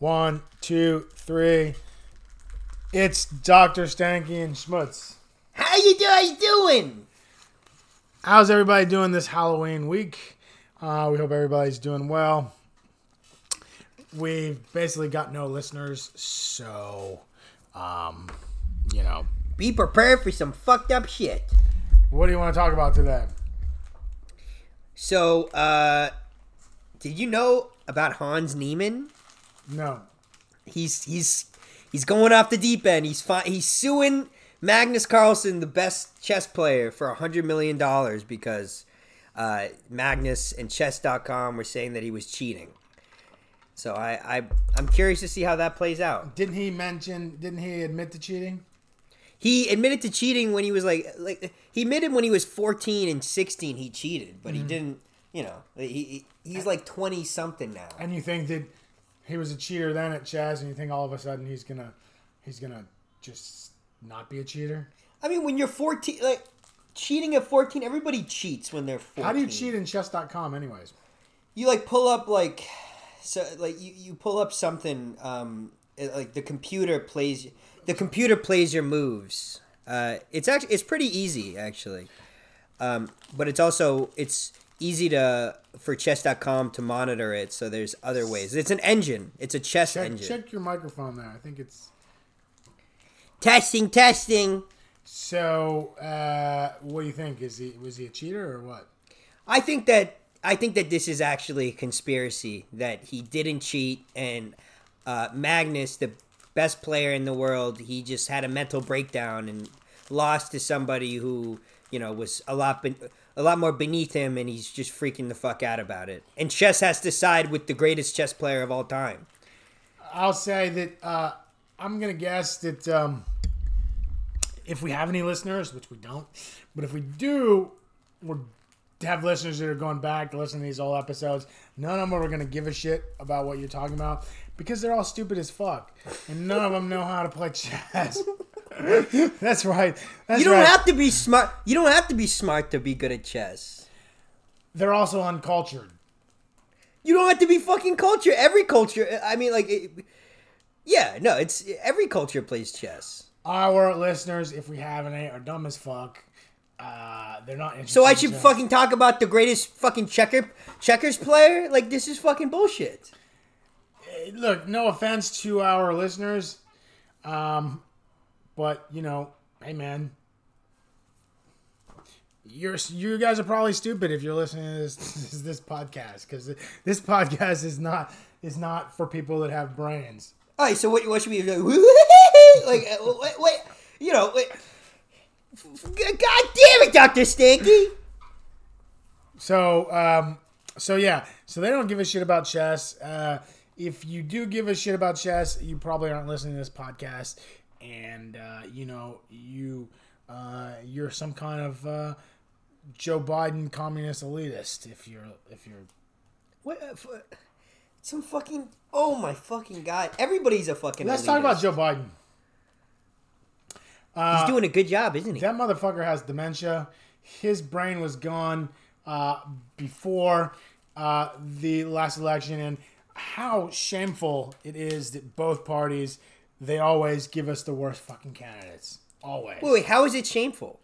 One, two, three. It's Dr. Stanky and Schmutz. How you guys doing? How's everybody doing this Halloween week? Uh, we hope everybody's doing well. We've basically got no listeners, so, um, you know, Be prepared for some fucked up shit. what do you want to talk about today? So, uh, did you know about Hans Niemann? No. He's he's he's going off the deep end. He's fi- he's suing Magnus Carlsen, the best chess player, for a hundred million dollars because uh, Magnus and Chess.com were saying that he was cheating. So I, I I'm curious to see how that plays out. Didn't he mention, didn't he admit to cheating? He admitted to cheating when he was like like he admitted when he was 14 and 16 he cheated, but he didn't. You know, he, he he's like 20 something now. And you think that he was a cheater then at chess, and you think all of a sudden he's gonna, he's gonna just not be a cheater? I mean, when you're 14, like cheating at 14, everybody cheats when they're 14. How do you cheat in chess.com, anyways? You like pull up like, so like you, you pull up something. Um, it, like the computer plays, the computer plays your moves. Uh, it's actually it's pretty easy actually, um, but it's also it's easy to for chess.com to monitor it. So there's other ways. It's an engine. It's a chess Check, engine. check your microphone there. I think it's Testing, testing. so. Uh, what do you think? Is he was he a cheater or what? I think that I think that this is actually a conspiracy that he didn't cheat and uh, Magnus, the best player in the world, he just had a mental breakdown and lost to somebody who you know was a lot ben- a lot more beneath him, and he's just freaking the fuck out about it. And chess has to side with the greatest chess player of all time. I'll say that uh, I'm gonna guess that um, if we have any listeners, which we don't, but if we do, we're have listeners that are going back to listen to these old episodes. None of them are gonna give a shit about what you're talking about because they're all stupid as fuck, and none of them know how to play chess. That's right. That's You don't right. have to be smart. You don't have to be smart to be good at chess. They're also uncultured. You don't have to be fucking culture. Every culture. I mean, like, it, yeah, no, it's every culture plays chess. Our listeners, if we have any, are dumb as fuck. Uh, they're not interested. So I should fucking talk about the greatest fucking checker checkers player? Like this is fucking bullshit. look. No offense to our listeners, um, but you know, hey man, you're you guys are probably stupid if you're listening to this this, this podcast because this podcast is not is not for people that have brains. All right, so what, what should we do? like, uh, wait, you know, wait. God damn it, Doctor Stanky! So, um, so yeah, so they don't give a shit about chess. Uh, if you do give a shit about chess, you probably aren't listening to this podcast, and uh, you know you uh, you're some kind of uh, Joe Biden communist elitist. If you're if you're What? Uh, some fucking. Oh my fucking god! Everybody's a fucking. let's talk about Joe Biden. He's doing a good job, isn't he? That motherfucker has dementia. His brain was gone uh, before uh, the last election, and how shameful it is that both parties they always give us the worst fucking candidates. Always. Wait, wait, how is it shameful?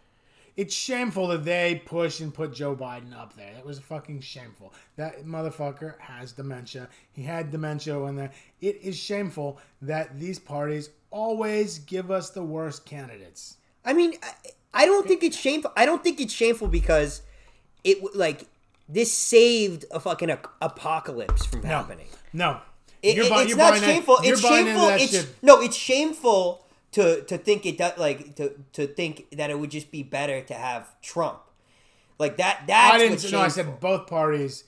It's shameful that they push and put Joe Biden up there. That was fucking shameful. That motherfucker has dementia. He had dementia when there. It is shameful that these parties always give us the worst candidates. I mean, I, I don't think it's shameful. I don't think it's shameful because it like this saved a fucking ap- apocalypse from happening. No. It- You're it- buy- it's not shameful. you're It's shameful. It's shit. no. It's shameful to to think it does like to to think that it would just be better to have Trump. Like that. That's I didn't no, I said both parties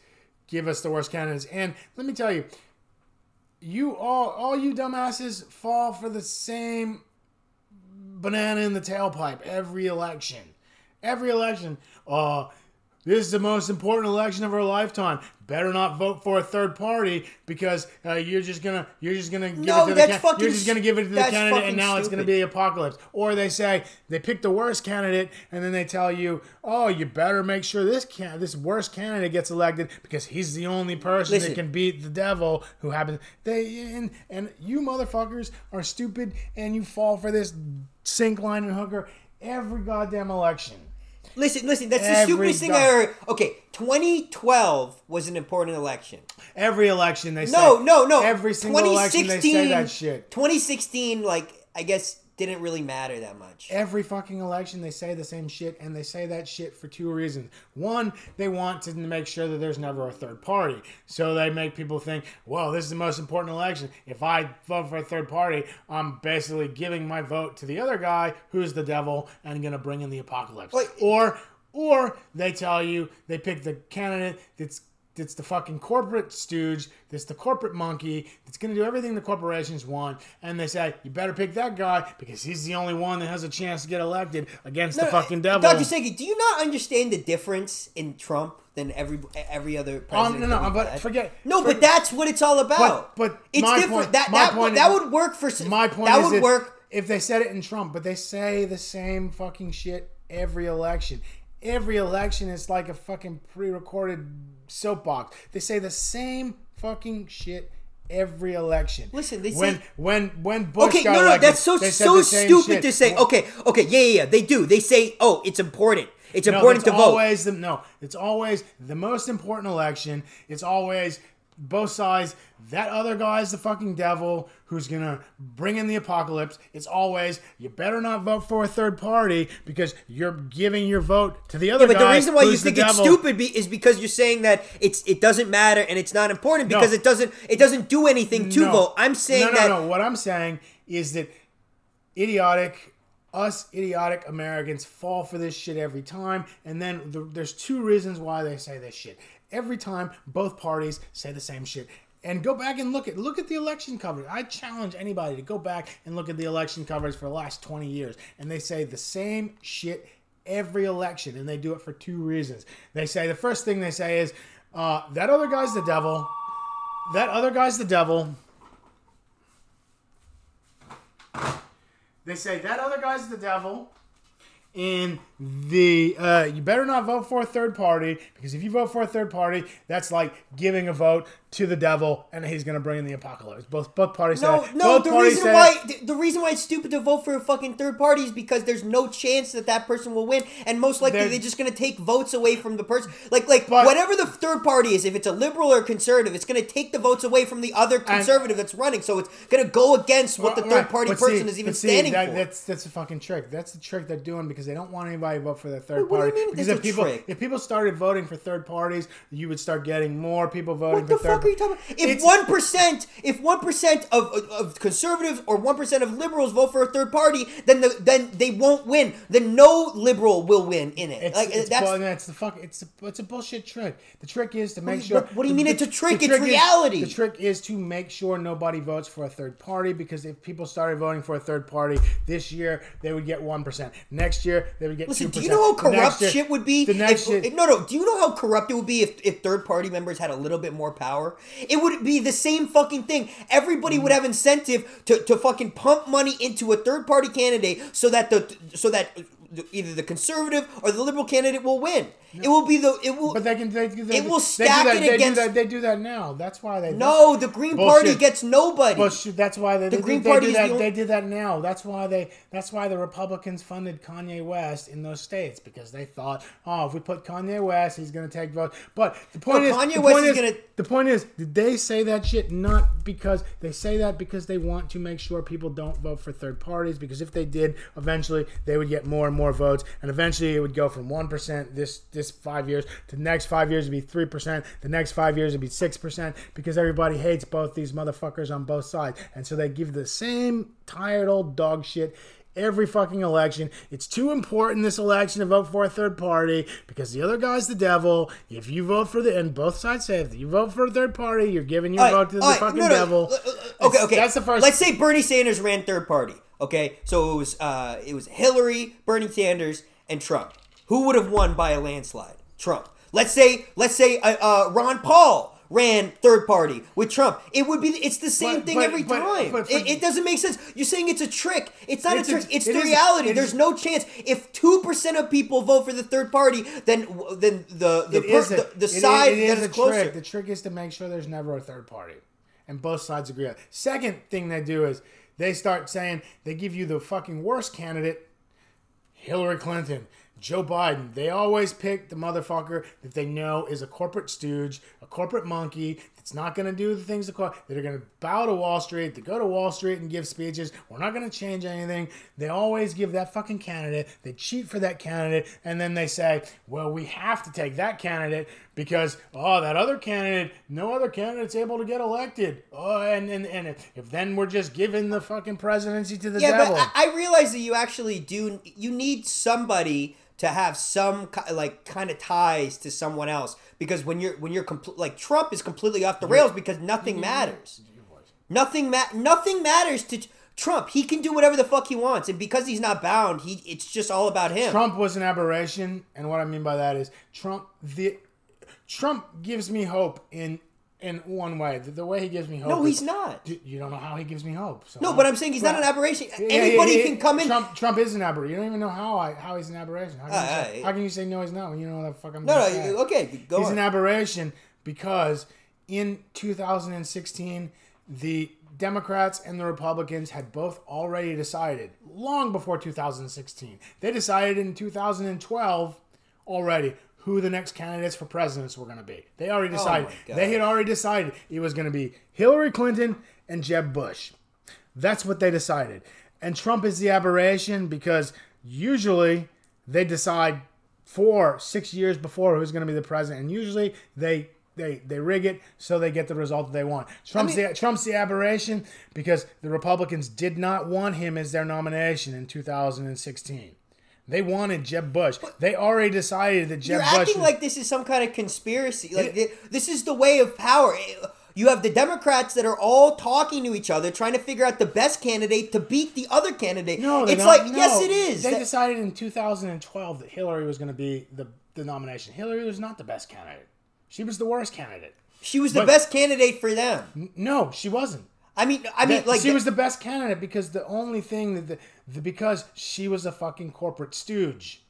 give us the worst candidates. And let me tell you, you all all you dumbasses fall for the same banana in the tailpipe every election. Every election. Uh this is the most important election of our lifetime. Better not vote for a third party because uh, you're just gonna you're just gonna give No, it to that's the fucking you're just gonna give it to the candidate, and now it's gonna stupid. be apocalypse. Or they say they pick the worst candidate, and then they tell you, oh, you better make sure this can this worst candidate gets elected because he's the only person Listen. that can beat the devil who happens. They and and you motherfuckers are stupid, and you fall for this sink, line, and hooker every goddamn election. Listen, listen. That's the Every stupidest thing I heard. Okay, 2012 was an important election. Every election they say No, no, no. Every single election they say that shit. 2016, like I guess, didn't really matter that much. Every fucking election they say the same shit, and they say that shit for two reasons. One, they want to make sure that there's never a third party, so they make people think, well, this is the most important election. If I vote for a third party, I'm basically giving my vote to the other guy who's the devil and gonna bring in the apocalypse. Like- or, or they tell you they pick the candidate that's that's the fucking corporate stooge, that's the corporate monkey, that's going to do everything the corporations want, and they say, you better pick that guy because he's the only one that has a chance to get elected against the fucking devil. Dr. Segi, do you not understand the difference in Trump than every every other Um, president? no, no, but had? forget. No, for- but that's what it's all about. But- but it's my different. point- that that, that is- would work for my point That is would that work. if they said it in Trump, but they say the same fucking shit every election. Every election is like a fucking pre-recorded soapbox. They say the same fucking shit every election. Listen, they when say- when when Bush Okay, got no, no, elected, that's so so stupid shit. to say. Okay, okay, yeah, yeah, yeah, they do. They say, oh, it's important. It's no, important it's to vote. always the no. It's always the most important election. It's always both sides. That other guy's the fucking devil who's gonna bring in the apocalypse. It's always you better not vote for a third party because you're giving your vote to the other guy. But guy. the reason why you think it's devil. stupid be, is because you're saying that it's it doesn't matter and it's not important because No. it doesn't it doesn't do anything to No. vote. I'm saying no, no, that no. What I'm saying is that idiotic, us idiotic Americans fall for this shit every time. And then the, there's two reasons why they say this shit. Every time, both parties say the same shit. And go back and look at look at the election coverage. I challenge anybody to go back and look at the election coverage for the last 20 years, and they say the same shit every election, and they do it for two reasons. They say the first thing they say is uh, that other guy's the devil. That other guy's the devil. They say that other guy's the devil. And the uh, you better not vote for a third party because if you vote for a third party, that's like giving a vote to the devil, and he's going to bring in the apocalypse. Both both parties No, say no. both The reason why the, the reason why it's stupid to vote for a fucking third party is because there's no chance that that person will win, and most likely They're- they're, just gonna take votes away from the person. Like like But- whatever the third party is, if it's a liberal or conservative, it's gonna take the votes away from the other conservative that's running. So it's gonna go against what the third party but person see- is even see, standing that- for. That's that's a fucking trick. That's the trick they're doing because they don't want anybody to vote for the third What do you party. mean because it's if a people trick? if people started voting for third parties, you would start getting more people voting What the for third. fuck are you talking about? If It's- one percent, if one percent of, of of conservatives or one percent of liberals vote for a third party, then the then they won't win. Then no liberal will win in it. It's, like it's, that's bull- the fuck. It's a, it's a bullshit trick. The trick is to make do you- sure. what- what do you mean it's a trick? It's is- reality. the trick is to make sure nobody votes for a third party because if people started voting for a third party this year, they would get one percent. Next year, they would get Listen, do you know how corrupt shit would be? The next if, year, no, no. Do you know how corrupt it would be if, if third party members had a little bit more power? It would be the same fucking thing. Everybody would have incentive to, to fucking pump money into a third party candidate so that the so that either the conservative or the liberal candidate will win. It will be the it will. but they can. They, they, It will stack do that, it against- that, they do that now. That's why they. no, the Green Party Bullshit. gets nobody. Bullshit. That's why they, they, Green Party do that. the only- They did that now. That's why they. That's why the Republicans funded Kanye West in those states because they thought, oh, if we put Kanye West, he's going to take votes. But the point No, is, Kanye the West point is is, gonna- the point is, did they say that shit not because they say that because they want to make sure people don't vote for third parties? Because if they did, eventually they would get more and more votes, and eventually it would go from one percent this this five years to the next five years would be three percent. The next five years would be six percent because everybody hates both these motherfuckers on both sides, and so they give the same tired old dog shit every fucking election. It's too important this election to vote for a third party because the other guy's the devil. If you vote for the and both sides say if you vote for a third party, you're giving your All right, vote to the right, fucking no, no, devil. uh, uh, Okay, okay. That's the first. Let's say Bernie Sanders ran third party. Okay, so it was uh, it was Hillary, Bernie Sanders, and Trump. Who would have won by a landslide? Trump. Let's say, let's say uh, uh, Ron Paul ran third party with Trump. It would be. It's the same But- thing but- every but- time. it, it doesn't make sense. You're saying it's a trick. It's not It's a a- trick. it's it the is- reality. it There's is- no chance. If two percent of people vote for the third party, then then the the per, the, the is- side it that is is closer. trick. The trick is to make sure there's never a third party, and both sides agree. on it. Second thing they do is they start saying they give you the fucking worst candidate, Hillary Clinton. Joe Biden, they always pick the motherfucker that they know is a corporate stooge, corporate monkey that's not going to do the things that are going to bow to Wall Street, to go to Wall Street and give speeches. We're not going to change anything. They always give that fucking candidate, they cheat for that candidate, and then they say, well, we have to take that candidate because, oh, that other candidate, no other candidate's able to get elected. Oh, and, and, and if, if then we're just giving the fucking presidency to the Yeah, devil. but I, I realize that you actually do. You need somebody to have some like kind of ties to someone else because when you're when you're compl- like Trump is completely off the rails because nothing mm-hmm. matters. Nothing ma- nothing matters to Trump. He can do whatever the fuck he wants, and because he's not bound, he it's just all about him. Trump was an aberration, and what I mean by that is Trump. The Trump gives me hope in in one way. The, the way he gives me hope. no, he's not. You- You don't know how he gives me hope. So No, but I'm saying he's not an aberration. yeah, yeah, Anybody yeah, can come in. Trump, Trump is an aberration. You don't even know how I how he's an aberration. How can, you, Uh, say, uh, how can you say no? He's not when you know what the fuck I'm. no, no, say? okay, go he's on. an aberration because in 2016 the Democrats and the Republicans had both already decided long before 2016. They decided in 2012 already who the next candidates for presidents were going to be. They already oh decided. Oh they had already decided it was going to be Hillary Clinton and Jeb Bush. That's what they decided. And Trump is the aberration because usually they decide four, six years before who's going to be the president, and usually they they they rig it so they get the result that they want. Trump's mean- the Trump's the aberration because the Republicans did not want him as their nomination in 2016. They wanted Jeb Bush. They already decided that Jeb Bush You're Bush. acting like this is some kind of conspiracy. Like thi- this is the way of power. You have the Democrats that are all talking to each other, trying to figure out the best candidate to beat the other candidate. No, it's not. like No. yes, it is. They That- decided in 2012 that Hillary was going to be the the nomination. Hillary was not the best candidate. She was the worst candidate. she was the but- best candidate for them. N- No, she wasn't. I mean, I mean, That- like she was the best candidate because the only thing that the, the because she was a fucking corporate stooge.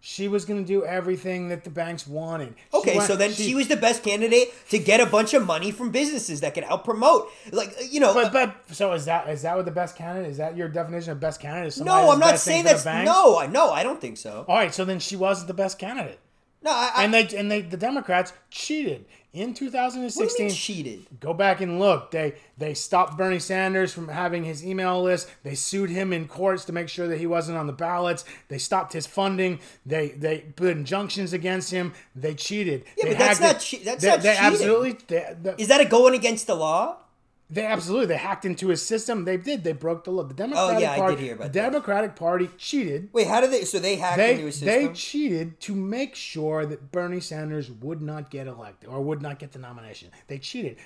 She was going to do everything that the banks wanted. Okay, went- so then she, was the best candidate to get a bunch of money from businesses that could help promote. Like uh, you know, But, uh, but so is that is that what the best candidate? Is that your definition of best candidate? Is somebody no, I'm not saying that's no, I no, I don't think so. All right, so then she wasn't the best candidate. No, I, I and they and they the Democrats cheated in what do you 2016. mean cheated? Go back and look. They they stopped Bernie Sanders from having his email list. They sued him in courts to make sure that he wasn't on the ballots. They stopped his funding. They they put injunctions against him. They cheated. Yeah, they but that's not che- that's they, not they cheating. absolutely they, they, Is that a going against the law? They absolutely they hacked into his system. They did. They broke the law. The oh, Democratic Oh, yeah, I Party. did hear about the that. Democratic Party cheated. Wait, how did they? So they hacked They into a system. they cheated to make sure that Bernie Sanders would not get elected or would not get the nomination. They cheated.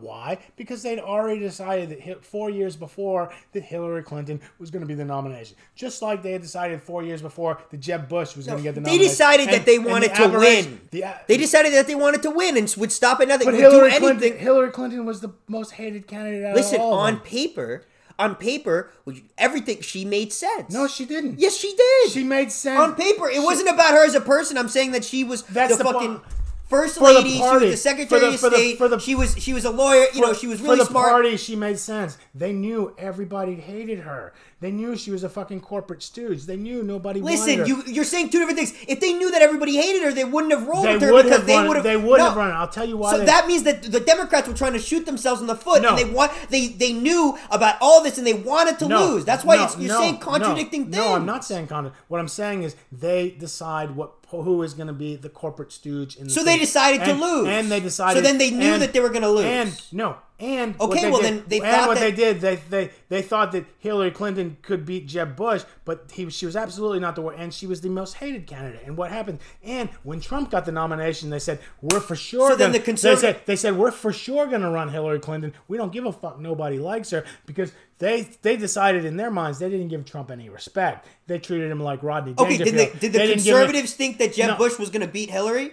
Why? Because they'd already decided that four years before that Hillary Clinton was going to be the nomination. Just like they had decided four years before that Jeb Bush was going to get the nomination. they decided that they wanted the to win. The, they decided that they wanted to win and would stop at nothing. but Hillary do anything. Clinton, Hillary Clinton was the most hated out Listen, of all of on paper, on paper, everything she made sense. No, she didn't. yes, she did. She made sense. on paper, it wasn't about her as a person. I'm saying that she was That's the, the fucking po- first For the lady. she was the secretary For the- of for the- state. for the- she was she was a lawyer. You know, she was really for the smart. party. She made sense. They knew everybody hated her. They knew she was a fucking corporate stooge. They knew nobody Listen, you you're saying two different things. If they knew that everybody hated her, they wouldn't have rolled They with her would because have they run. would have. They would no. have run. I'll tell you why. So they, that means that the Democrats were trying to shoot themselves in the foot, No. and they want they they knew about all this, and they wanted to no, lose. That's why you're saying contradicting things. No, I'm not saying contradicting. What I'm saying is they decide what who is going to be the corporate stooge in the So they state. decided to lose. and they decided. So then they knew and- that they were going to lose. And no, and what Okay, they well, did- then they and thought what that- they did, they they they thought that Hillary Clinton could beat Jeb Bush, but he she was absolutely not the one, and she was the most hated candidate. And what happened? And when Trump got the nomination, they said we're for sure. So then gonna, the conserv- they said they said we're for sure going to run Hillary Clinton. We don't give a fuck. Nobody likes her because they they decided in their minds they didn't give Trump any respect. They treated him like Rodney okay, did, they, did the They conservatives think that Jeb No. Bush was going to beat Hillary?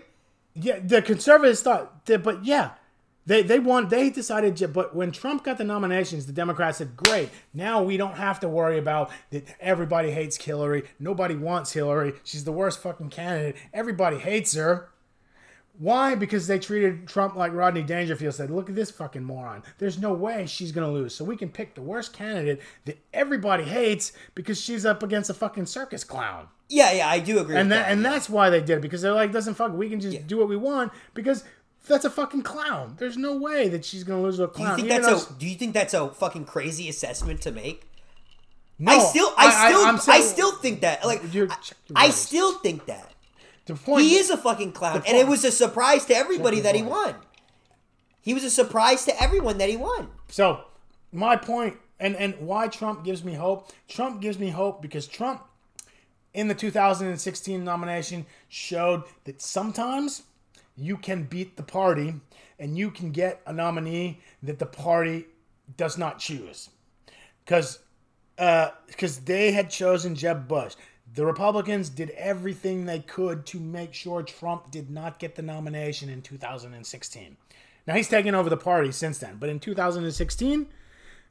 Yeah, the conservatives thought, that, but yeah, they they want they decided. But when Trump got the nominations, the Democrats said, "Great, now we don't have to worry about that. Everybody hates Hillary. Nobody wants Hillary. She's the worst fucking candidate. Everybody hates her." Why? Because they treated Trump like Rodney Dangerfield said, look at this fucking moron. There's no way she's going to lose. So we can pick the worst candidate that everybody hates because she's up against a fucking circus clown. Yeah, yeah, I do agree. And with that, that and yeah. that's why they did it because they're like, doesn't fuck. We can just do what we want because that's a fucking clown. There's no way that she's gonna lose to a clown. Do you think Even that's a? Do you think that's a fucking crazy assessment to make? no, I still, I, still, I, I'm saying- still think that. Like, You're- I, I still think that the point. he is a fucking clown, and it was a surprise to everybody that he won. He was a surprise to everyone that he won. So my point, and and why Trump gives me hope. Trump gives me hope because Trump, in the 2016 nomination, showed that sometimes you can beat the party and you can get a nominee that the party does not choose, because because uh, they had chosen Jeb Bush. The Republicans did everything they could to make sure Trump did not get the nomination in 2016. Now he's taken over the party since then, but in 2016,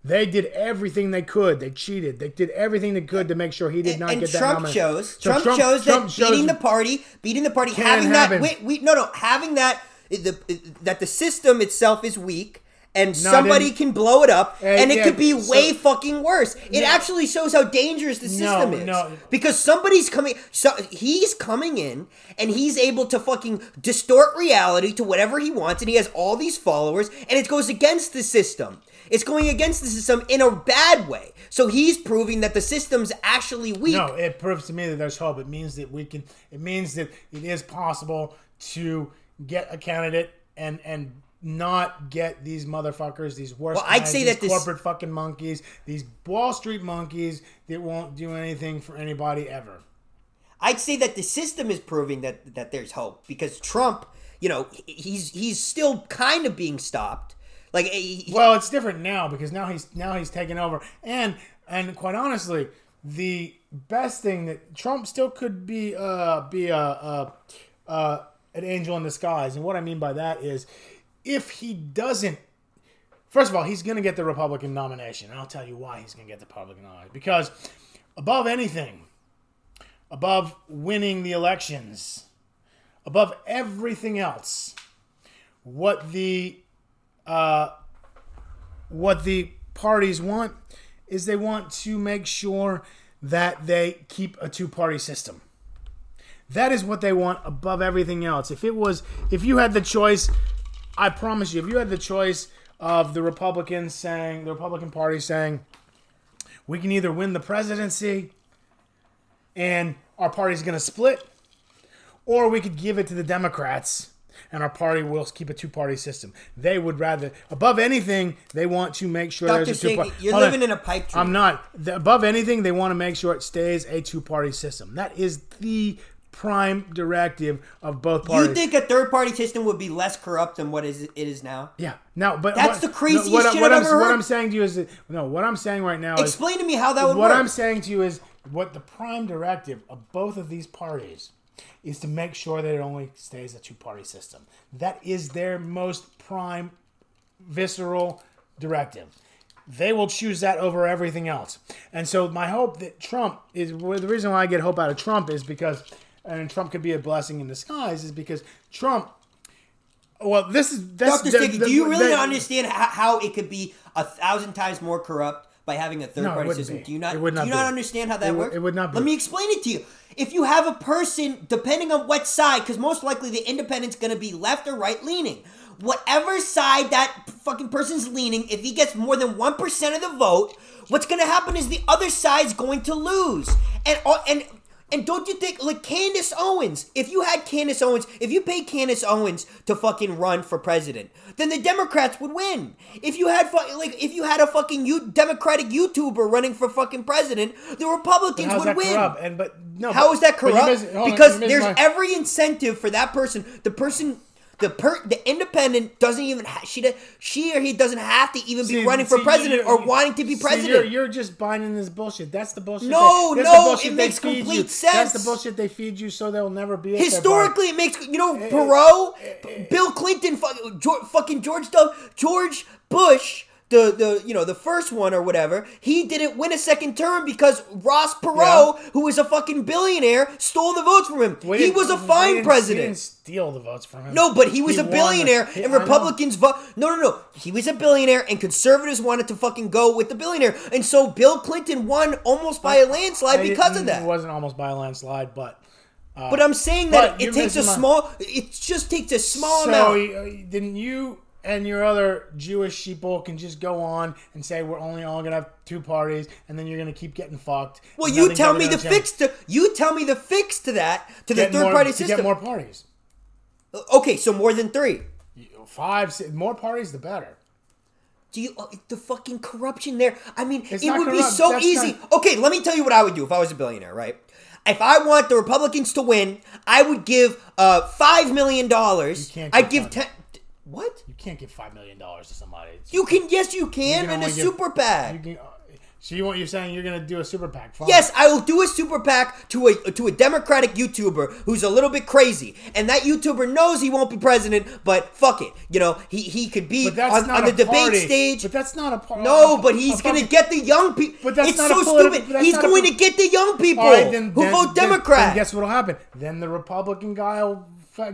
they did everything they could. They cheated. They did everything they could to make sure he did not and get that Trump nomination. shows So Trump, shows that Trump shows- beating the party, beating the party, having that happen. wait, we no no having that the that the system itself is weak. And somebody can blow it up, and it yeah, could be so- way fucking worse. It No. actually shows how dangerous the No, system is. no. Because somebody's coming, so he's coming in, and he's able to fucking distort reality to whatever he wants, and he has all these followers, and it goes against the system. It's going against the system in a bad way. So he's proving that the system's actually weak. No, it proves to me that there's hope. It means that we can. It means that it is possible to get a candidate and and not get these motherfuckers, these worst. Well, I'd say these that this- corporate fucking monkeys, these Wall Street monkeys that won't do anything for anybody ever. I'd say that the system is proving that that there's hope because Trump, you know, he's he's still kind of being stopped. Like he- Well, it's different now because now he's now he's taken over, and and quite honestly, the best thing that Trump still could be uh be a, a, a an angel in disguise, and what I mean by that is, if he doesn't, first of all, he's going to get the Republican nomination, and I'll tell you why he's going to get the Republican nomination. Because above anything, above winning the elections, above everything else, what the uh, what the parties want is they want to make sure that they keep a two-party system. That is what they want above everything else. If it was, if you had the choice, I promise you, if you had the choice of the Republicans saying, the Republican Party saying, we can either win the presidency and our party's going to split, or we could give it to the Democrats and our party will keep a two-party system. They would rather, above anything, they want to make sure Dr. there's a two-party. you're Hold on. living in a pipe dream. I'm not. The, above anything, they want to make sure it stays a two-party system. That is the prime directive of both parties. you think a third party system would be less corrupt than what is it is now? Yeah. Now, but That's what- the craziest what, shit what I've I'm, ever What. I'm saying to you is that, no. What I'm saying right now is Explain to me how that would what work. I'm saying to you is what the prime directive of both of these parties is to make sure that it only stays a two-party system. That is their most prime, visceral directive. They will choose that over everything else. And so my hope that Trump is well, the reason why I get hope out of Trump is because and Trump could be a blessing in disguise is because Trump well this is the- Sticky, do you really understand how, how it could be a thousand times more corrupt by having a third no, party system? be. Do you not? It would not do you not understand how that It would- works? it would not be. Let me explain it to you. If you have a person, depending on what side, because most likely the independent's going to be left or right leaning. Whatever side that fucking person's leaning, if he gets more than one percent of the vote, what's going to happen is the other side's going to lose. And and and don't you think like Candace Owens? If you had Candace Owens, if you paid Candace Owens to fucking run for president, then the Democrats would win. If you had fu- like if you had a fucking you Democratic YouTuber running for fucking president, the Republicans would that win. corrupt? And but no, How but- is that corrupt? missing- hold on, because there's my- every incentive for that person. The person, The per the independent doesn't even ha- she does, she or he doesn't have to even be See, running for president you- or wanting to be see, president. You're, you're just buying in this bullshit. That's the bullshit. No, they, that's no, the bullshit it they makes complete you. sense. That's the bullshit they feed you, so they'll never be. Historically, it makes you know Eh, Perot, Bill Clinton, George, fucking George W. George Bush, the the you know the first one or whatever. He didn't win a second term because Ross Perot, who was a fucking billionaire, stole the votes from him. We he was a fine didn't- president. didn't steal the votes from him. No, but he was He a billionaire, and Republicans vote. No, no, no. He was a billionaire, and conservatives wanted to fucking go with the billionaire, and so Bill Clinton won almost by a landslide I because of that. It wasn't almost by a landslide, but But I'm saying that it takes a small. It just takes a small so amount. uh, then you and your other Jewish sheeple can just go on and say we're only all gonna have two parties, and then you're gonna keep getting fucked. Well, you tell me the fix to you tell me the fix to that to the third more- party to system. Get more parties. Okay, so more than three. Five, six, more parties, the better. Do you oh, the fucking corruption there? I mean, It's it would be so That's easy. not- Okay, let me tell you what I would do if I was a billionaire, right? If I want the Republicans to win, I would give uh five million dollars. I'd give ten. What? You can't give five million dollars to somebody. It's- You can? Yes, you can. in a give- super PAC. Can, uh, so you want you're saying you're gonna do a super PAC? Fine. Yes, I will do a super PAC to a to a Democratic YouTuber who's a little bit crazy, and that YouTuber knows he won't be president, but fuck it, you know he he could be on, on the debate party. stage. But that's not a part. no, but he's gonna get the young people. But that's it's not so a politi- stupid. He's going po- to get the young people right, then, who then- vote then- Democrat. Guess what'll happen? Then the Republican guy will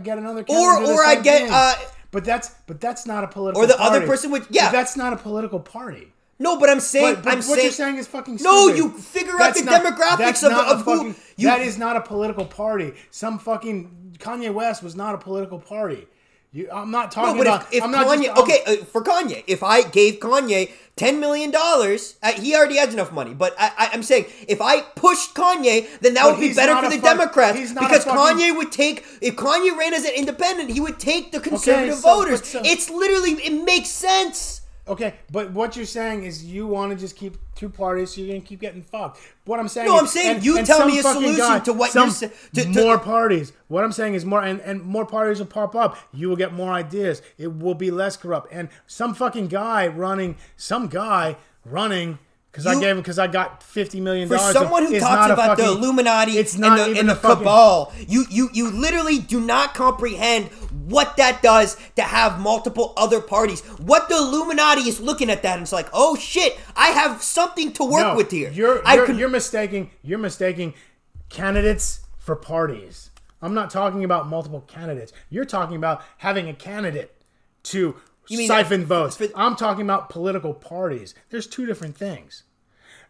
get another. Or- candidate to do the or I'd get, uh, but that's but that's not a political. Or the other party. person would- yeah. But that's not a political party. no, but I'm saying, But, but I'm what saying, you're saying is fucking stupid. No, you figure out the not- demographics of- of who- fucking- you- that is not a political party. Some fucking Kanye West was not a political party. You, I'm not No, talking but about. if, if I'm not Kanye, just, okay, uh, for Kanye, if I gave Kanye ten million dollars, uh, he already has enough money. But I, I, I'm saying, if I pushed Kanye, then that would be better for the fuck- Democrats he's not a because fucking- Kanye would take. If Kanye ran as an independent, he would take the conservative so- voters. so- it's literally, it makes sense. Okay, but what you're saying is you want to just keep two parties, so you're gonna keep getting fucked. What I'm saying, No, is- I'm saying you tell me a solution to what you're sa- to- to- more parties. What I'm saying is more, and, and more parties will pop up. You will get more ideas. It will be less corrupt. And some fucking guy running, some guy running. Because I gave him, because I got fifty million dollars. For dollars. someone who talks about the Illuminati it's and not the, even and the fucking- cabal, you, you you literally do not comprehend what that does to have multiple other parties. What the Illuminati is looking at that and it's like, oh shit, I have something to work No, with here. You're I you're, could- you're mistaking you're mistaking candidates for parties. I'm not talking about multiple candidates. You're talking about having a candidate to mean siphon votes. for- I'm talking about political parties. There's two different things.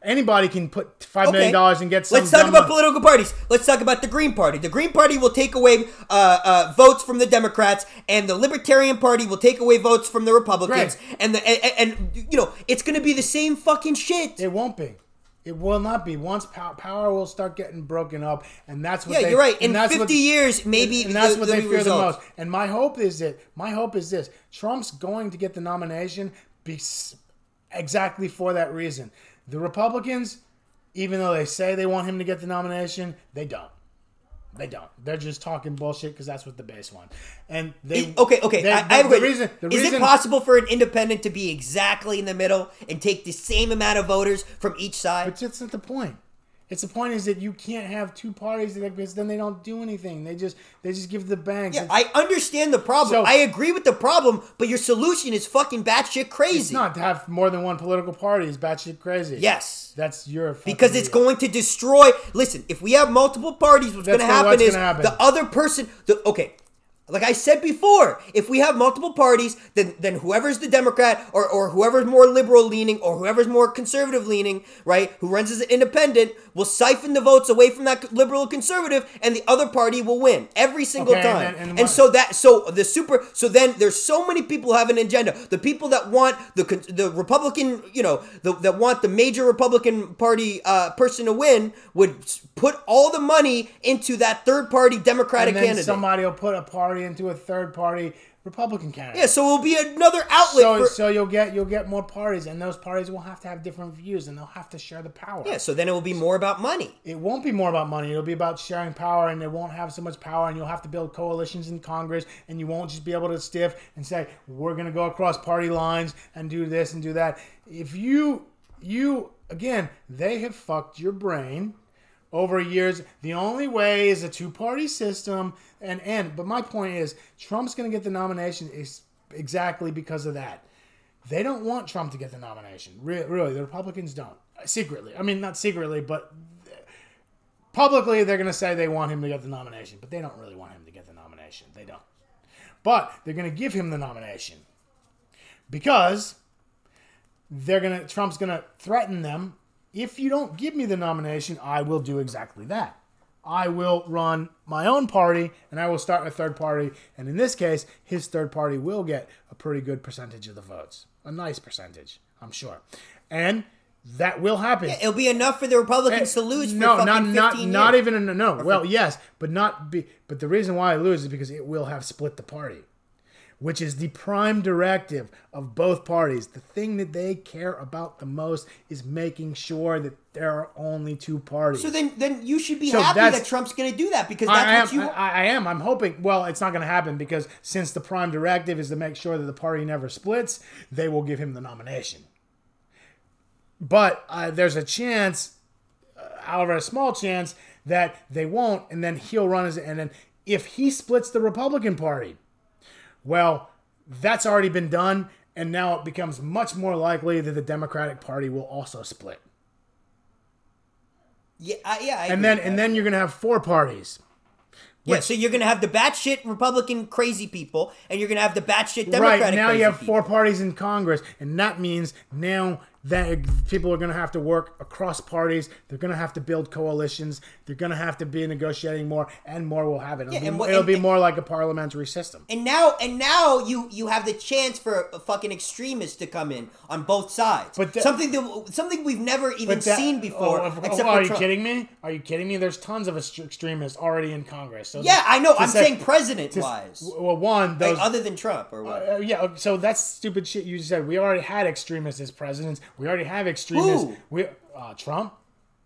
Anybody can put five million Okay. dollars and get some. Let's talk about political parties. Let's talk about the Green Party. The Green Party will take away uh, uh, votes from the Democrats, and the Libertarian Party will take away votes from the Republicans. Right. And the and, and you know it's going to be the same fucking shit. It won't be. It will not be. Once power, power will start getting broken up, and that's what. Yeah, they, you're right. and In that's 50 what- years, maybe and that's what there'll they fear the most. And my hope is that my hope is this: Trump's going to get the nomination be exactly for that reason. The Republicans, even though they say they want him to get the nomination, they don't. They don't. They're just talking bullshit because that's what the base want. And they It- okay, okay. they- I, the- I have a the reason. The Is reason, it possible for an independent to be exactly in the middle and take the same amount of voters from each side? But that's not the point. It's the point is that you can't have two parties that, because then they don't do anything. They just they just give the banks. Yeah, It's- I understand the problem. So- I agree with the problem, but your solution is fucking batshit crazy. It's not to have more than one political party is batshit crazy. Yes. That's your Because it's idiot. going to destroy. Listen, if we have multiple parties, what's going to happen is gonna happen. the other person. The, okay, like I said before, if we have multiple parties, then then whoever's the Democrat or, or whoever's more liberal leaning or whoever's more conservative leaning, right, who runs as an independent, will siphon the votes away from that liberal conservative, and the other party will win every single Okay, and time. then- And, and what- so that so the super so then there's so many people who have an agenda. The people that want the con- the Republican, you know, the, that want the major Republican Party uh, person to win would put all the money into that third party Democratic and then candidate. somebody will put a party party into a third party Republican candidate. Yeah, so it will be another outlet So, for. so you'll get you'll get more parties, and those parties will have to have different views, and they'll have to share the power. yeah, so then it will be more about money. It won't be more about money. It'll be about sharing power, and it won't have so much power, and you'll have to build coalitions in Congress, and you won't just be able to stiff and say we're going to go across party lines and do this and do that. If you you again, they have fucked your brain over years. The only way is a two-party system, and end. but my point is Trump's going to get the nomination is exactly because of that. They don't want Trump to get the nomination. Re- Really, the Republicans don't. Secretly, I mean, not secretly, but publicly they're going to say they want him to get the nomination, but they don't really want him to get the nomination. They don't. But they're going to give him the nomination because they're going to Trump's going to threaten them, if you don't give me the nomination, I will do exactly that. I will run my own party and I will start a third party, and in this case, his third party will get a pretty good percentage of the votes. A nice percentage, I'm sure. And that will happen. It'll be enough for the Republicans eh, to lose no, not 15 not years. not even in, no. Well, yes, but not be. But the reason why I lose is because it will have split the party, which is the prime directive of both parties. The thing that they care about the most is making sure that there are only two parties. So then, then you should be So happy that Trump's going to do that because that's I, am. what you. I, I am. I'm hoping. Well, it's not going to happen because since the prime directive is to make sure that the party never splits, they will give him the nomination. But uh, there's a chance, uh, however, a small chance that they won't, and then he'll run as. And then if he splits the Republican Party, well, that's already been done, and now it becomes much more likely that the Democratic Party will also split. yeah, I, yeah. I And then and then you're going to have four parties. yeah. So you're going to have the batshit Republican crazy people, and you're going to have the batshit Democratic right now you have people. four parties in congress and that means now that people are going to have to work across parties they're going to have to build coalitions they're going to have to be negotiating more and more will have it it'll, Yeah, be, what- it'll and- be more like a parliamentary system And now, and now you you have the chance for a fucking extremists to come in on both sides. But that- something that something we've never even that- seen before. oh, oh, for are you Trump. kidding me are you kidding me there's tons of extremists already in congress so Yeah, I know. I'm say- saying president wise, well one those like other than Trump or what? Uh, yeah, so that's stupid shit you just said. We already had extremists as presidents. We already have extremists. Who? We uh, Trump.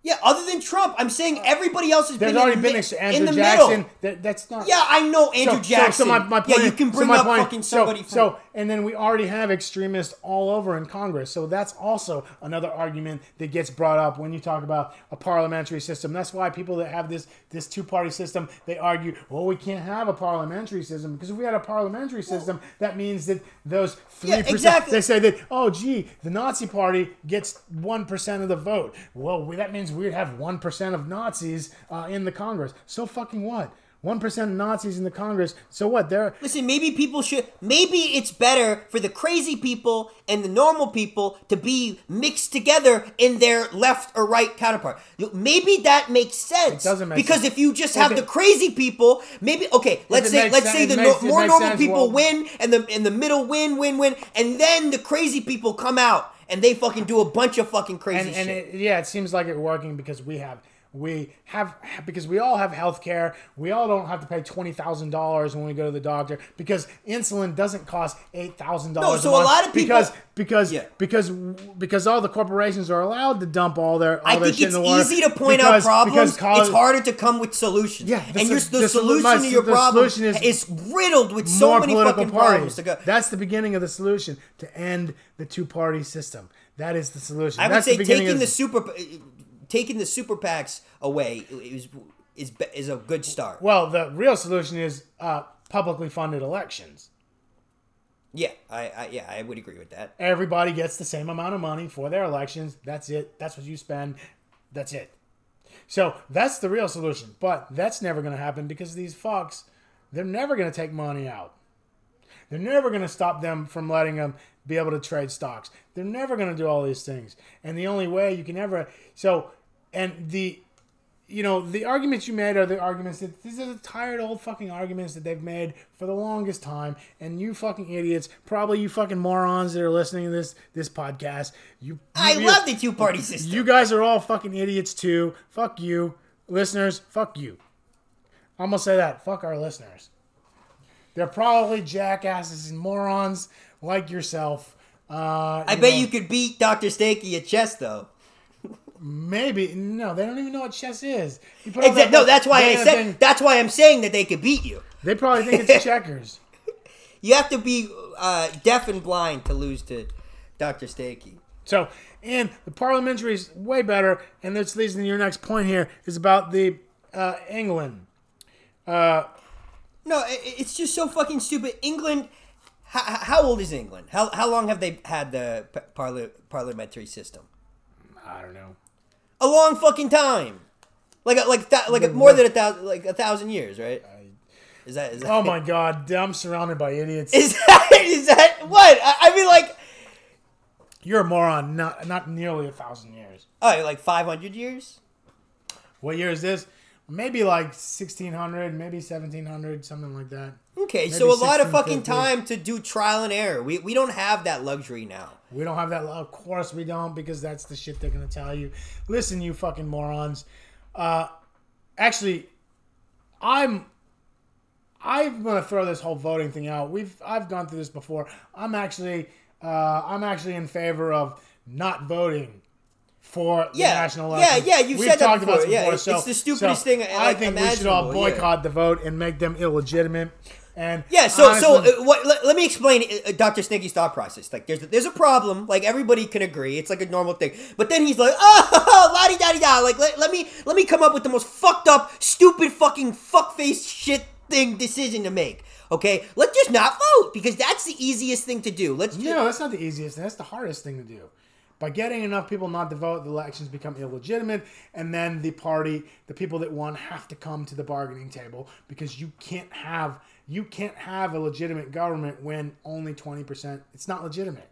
yeah, other than Trump, I'm saying everybody else has There's been already in been ex- in Andrew the Jackson. middle. That, that's not. Yeah, I know Andrew Jackson. my, my point yeah, you can so bring my up point- fucking so- somebody. from, So, and then we already have extremists all over in Congress. So that's also another argument that gets brought up when you talk about a parliamentary system. That's why people that have this this two party system they argue, well, we can't have a parliamentary system because if we had a parliamentary system, that means that those three Yeah, percent. exactly. They say that, oh, gee, the Nazi Party gets one percent of the vote. Well, we, that means we'd have one percent of Nazis uh, in the Congress. So fucking what? One percent Nazis in the Congress. So what? They're Listen, maybe people should. Maybe it's better for the crazy people and the normal people to be mixed together in their left or right counterpart. Maybe that makes sense. It doesn't make because sense. if you just have it- the crazy people, maybe okay. Let's say let's sen- say the makes- no, more normal sense, people well- win, and the and the middle win, win, win, and then the crazy people come out and they fucking do a bunch of fucking crazy and, and shit. it, yeah, it seems like it working because we have we have because we all have health care. We all don't have to pay twenty thousand dollars when we go to the doctor because insulin doesn't cost eight thousand dollars. no, so a lot of people- because because Yeah. because because all the corporations are allowed to dump all their all I their think it's easy to point because- out problems. college- it's harder to come with solutions. Yeah, the and the, the solution my- to your problem is, is riddled with so many fucking problems to go. That's the beginning of the solution to end the two party system. That is the solution. I would That's say the taking the super, taking the super PACs away is is is a good start. well, the real solution is uh, publicly funded elections. Yeah, I, I yeah I would agree with that. Everybody gets the same amount of money for their elections. That's it. That's what you spend. That's it. So that's the real solution. But that's never going to happen because these fucks, they're never going to take money out. They're never going to stop them from letting them be able to trade stocks. They're never going to do all these things. And the only way you can ever so and the you know the arguments you made are the arguments that these are the tired old fucking arguments that they've made for the longest time and you fucking idiots probably you fucking morons that are listening to this this podcast you I you, love the two party system. you guys are all fucking idiots too fuck you listeners fuck you i'm gonna say that fuck our listeners They're probably jackasses and morons like yourself. Uh, I bet you could beat Dr. Stakey at chess, though. Maybe no, they don't even know what chess is. Exactly. that- No, that's why I said. Thing. That's why I'm saying that they could beat you. they probably think it's checkers. You have to be uh, deaf and blind to lose to Dr. Stakey. So, and the parliamentary is way better. And this leads to your next point here is about the uh, England. No, i- i- it's just so fucking stupid. England. How, how old is England? How, how long have they had the parli- parliamentary system? I don't know. A long fucking time. Like a, like that like a, more than a thousand like a thousand years, right? Is that is that? Oh my god, I'm surrounded by idiots. Is that is that what? I, I mean, like, You're a moron. Not not nearly a thousand years. oh, like five hundred years. What year is this? Maybe like 1600, maybe 1700, something like that. Okay, Maybe so a lot of fucking time to do trial and error. We we don't have that luxury now. We don't have that. Of course, we don't because that's the shit they're gonna tell you. Listen, you fucking morons. Uh, actually, I'm. I'm gonna throw this whole voting thing out. We've I've gone through this before. I'm actually uh, I'm actually in favor of not voting for the Yeah, national yeah, election. yeah, you've We've said talked about before. this Yeah, before. it's- so, it's the stupidest so thing, I like, think we should all imaginable, yeah. boycott the vote and make them illegitimate. And Yeah, so honestly- so uh, what? Let, let me explain uh, Dr. Stinky's thought process. Like, there's there's a problem. Like everybody can agree, it's like a normal thing. But then he's like, oh, la di da di da. Like, let, let me let me come up with the most fucked up, stupid, fucking fuckface shit thing decision to make. Okay, let's just not vote because that's the easiest thing to do. Let's No, that's not the easiest. thing. That's the hardest thing to do. By getting enough people not to vote, the elections become illegitimate, and then the party, the people that won, have to come to the bargaining table because you can't have you can't have a legitimate government when only twenty percent. It's not legitimate.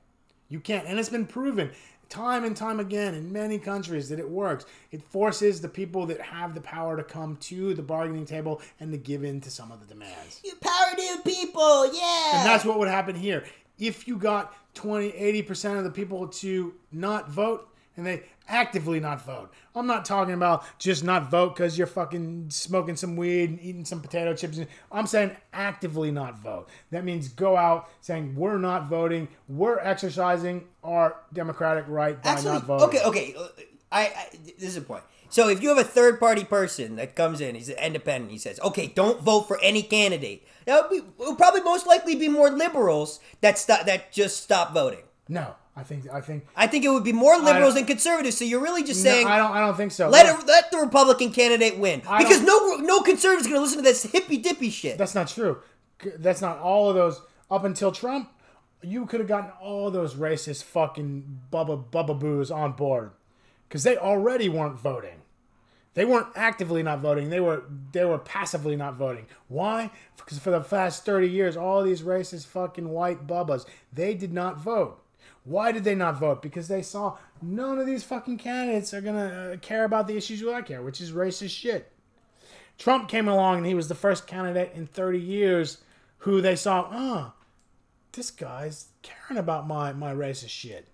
You can't, and it's been proven time and time again in many countries that it works. It forces the people that have the power to come to the bargaining table and to give in to some of the demands. You power to people, yeah. And that's what would happen here. If you got 20, 80% of the people to not vote and they actively not vote. I'm not talking about just not vote because you're fucking smoking some weed and eating some potato chips. I'm saying actively not vote. That means go out saying we're not voting. We're exercising our democratic right by Actually, not voting. okay, okay. I, I this is a point. So if you have a third party person that comes in, he's independent. He says, "Okay, don't vote for any candidate." That would be will probably most likely be more liberals that stop that just stop voting. No, I think I think I think it would be more liberals than conservatives. So you're really just no, saying I don't I don't think so. let it, let the Republican candidate win I because no no conservatives going to listen to this hippy dippy shit. That's not true. That's not all of those. Up until Trump, you could have gotten all those racist fucking bubba bubba boos on board because they already weren't voting. They weren't actively not voting. They were they were passively not voting. Why? Because for the past thirty years, all these racist fucking white bubbas they did not vote. Why did they not vote? Because they saw none of these fucking candidates are gonna uh, care about the issues I care, which is racist shit. Trump came along and he was the first candidate in 30 years who they saw, oh, this guy's caring about my, my racist shit.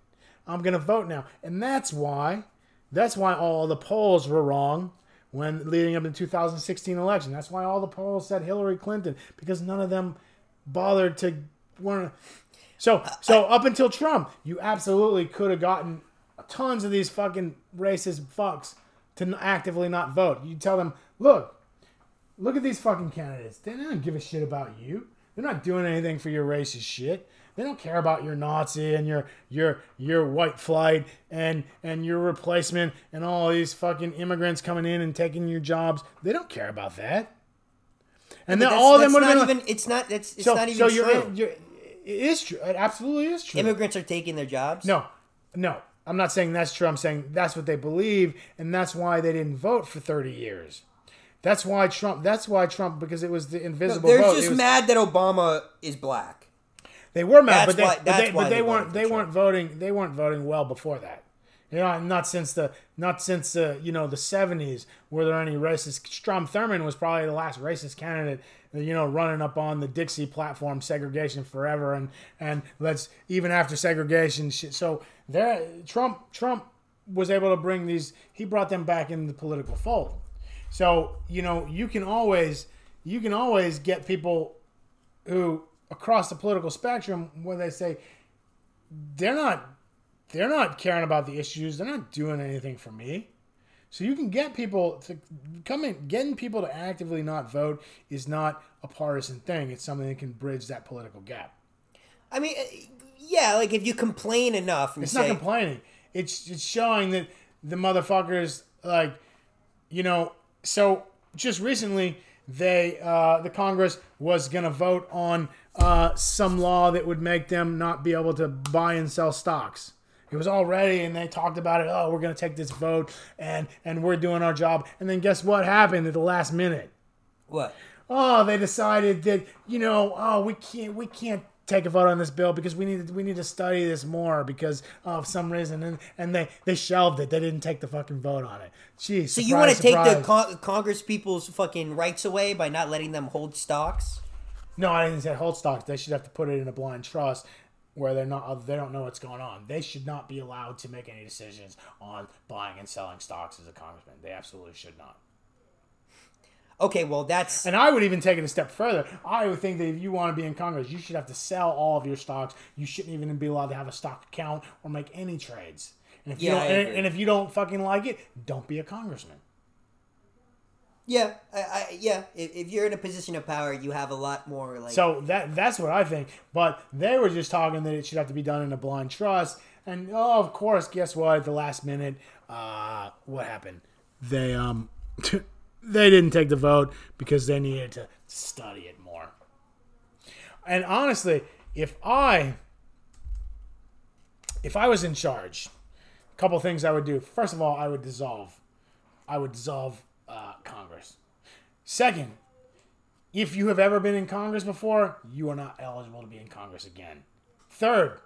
I'm going to vote now. And that's why, that's why all the polls were wrong when leading up to the 2016 election. That's why all the polls said Hillary Clinton because none of them bothered to want So, so up until Trump, you absolutely could have gotten tons of these fucking racist fucks to actively not vote. You tell them, look, look at these fucking candidates. They don't give a shit about you. They're not doing anything for your racist shit. They don't care about your Nazi and your your your white flight and and your replacement and all these fucking immigrants coming in and taking your jobs. They don't care about that. And then all of them would have been. even. It's not. It's, it's so not even so true. you're, you're it is true. It absolutely is true. Immigrants are taking their jobs. No, no. I'm not saying that's true. I'm saying that's what they believe, and that's why they didn't vote for 30 years. That's why Trump. That's why Trump because it was the invisible they're vote. Just was- mad that Obama is black. They were mad, That's but they, why- but they, but they they weren't. They Trump. weren't voting. They weren't voting well before that. You know, not since the not since the you know the 70s were there any racist. Strom Thurmond was probably the last racist candidate. You know, running up on the Dixie platform, segregation forever, and and let's even after segregation. Shit. So there, Trump Trump was able to bring these. He brought them back in the political fold. So you know, you can always you can always get people who across the political spectrum when they say they're not they're not caring about the issues, they're not doing anything for me. So you can get people to come in, getting people to actively not vote is not a partisan thing. It's something that can bridge that political gap. I mean, uh, yeah, like if you complain enough It's say, not complaining. It's it's showing that the motherfuckers like, you know. So just recently, they uh, the Congress was gonna vote on uh, some law that would make them not be able to buy and sell stocks. It was all ready, and they talked about it. Oh, we're gonna take this vote, and and we're doing our job. And then guess what happened at the last minute? what? oh, they decided that you know, oh, we can't we can't take a vote on this bill because we need to, we need to study this more because of some reason, and and they they shelved it. They didn't take the fucking vote on it. Jeez. So you want to take the con- Congress people's fucking rights away by not letting them hold stocks? no, I didn't say hold stocks. They should have to put it in a blind trust. Where they're not, they don't know what's going on. They should not be allowed to make any decisions on buying and selling stocks as a congressman. They absolutely should not. Okay, well that's And I would even take it a step further. I would think that if you want to be in Congress, you should have to sell all of your stocks. You shouldn't even be allowed to have a stock account or make any trades. And if you Yeah, don't, and, and if you don't fucking like it, don't be a congressman. Yeah, I, I, yeah. If, if you're in a position of power, you have a lot more like. So that that's what I think. But they were just talking that it should have to be done in a blind trust. And oh, of course, guess what? At the last minute, uh, what happened? They um, they didn't take the vote because they needed to study it more. And honestly, if I if I was in charge, a couple things I would do. First of all, I would dissolve. I would dissolve uh, Congress. Second, if you have ever been in Congress before, you are not eligible to be in Congress again. Third,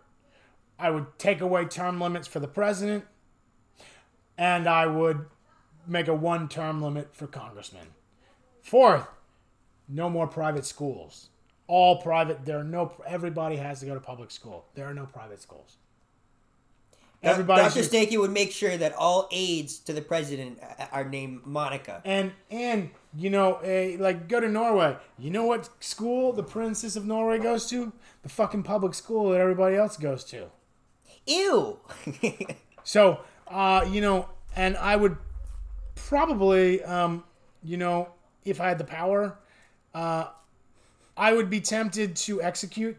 I would take away term limits for the president, and I would make a one term limit for congressmen. Fourth, no more private schools. All private. There are no. Everybody has to go to public school. There are no private schools. Everybody. Dr. Stakey would make sure that all aides to the president are named Monica. And and you know, eh, like go to Norway. You know what school the princess of Norway goes to? The fucking public school that everybody else goes to. Ew. So, uh, you know, and I would probably, um, you know, if I had the power, uh, I would be tempted to execute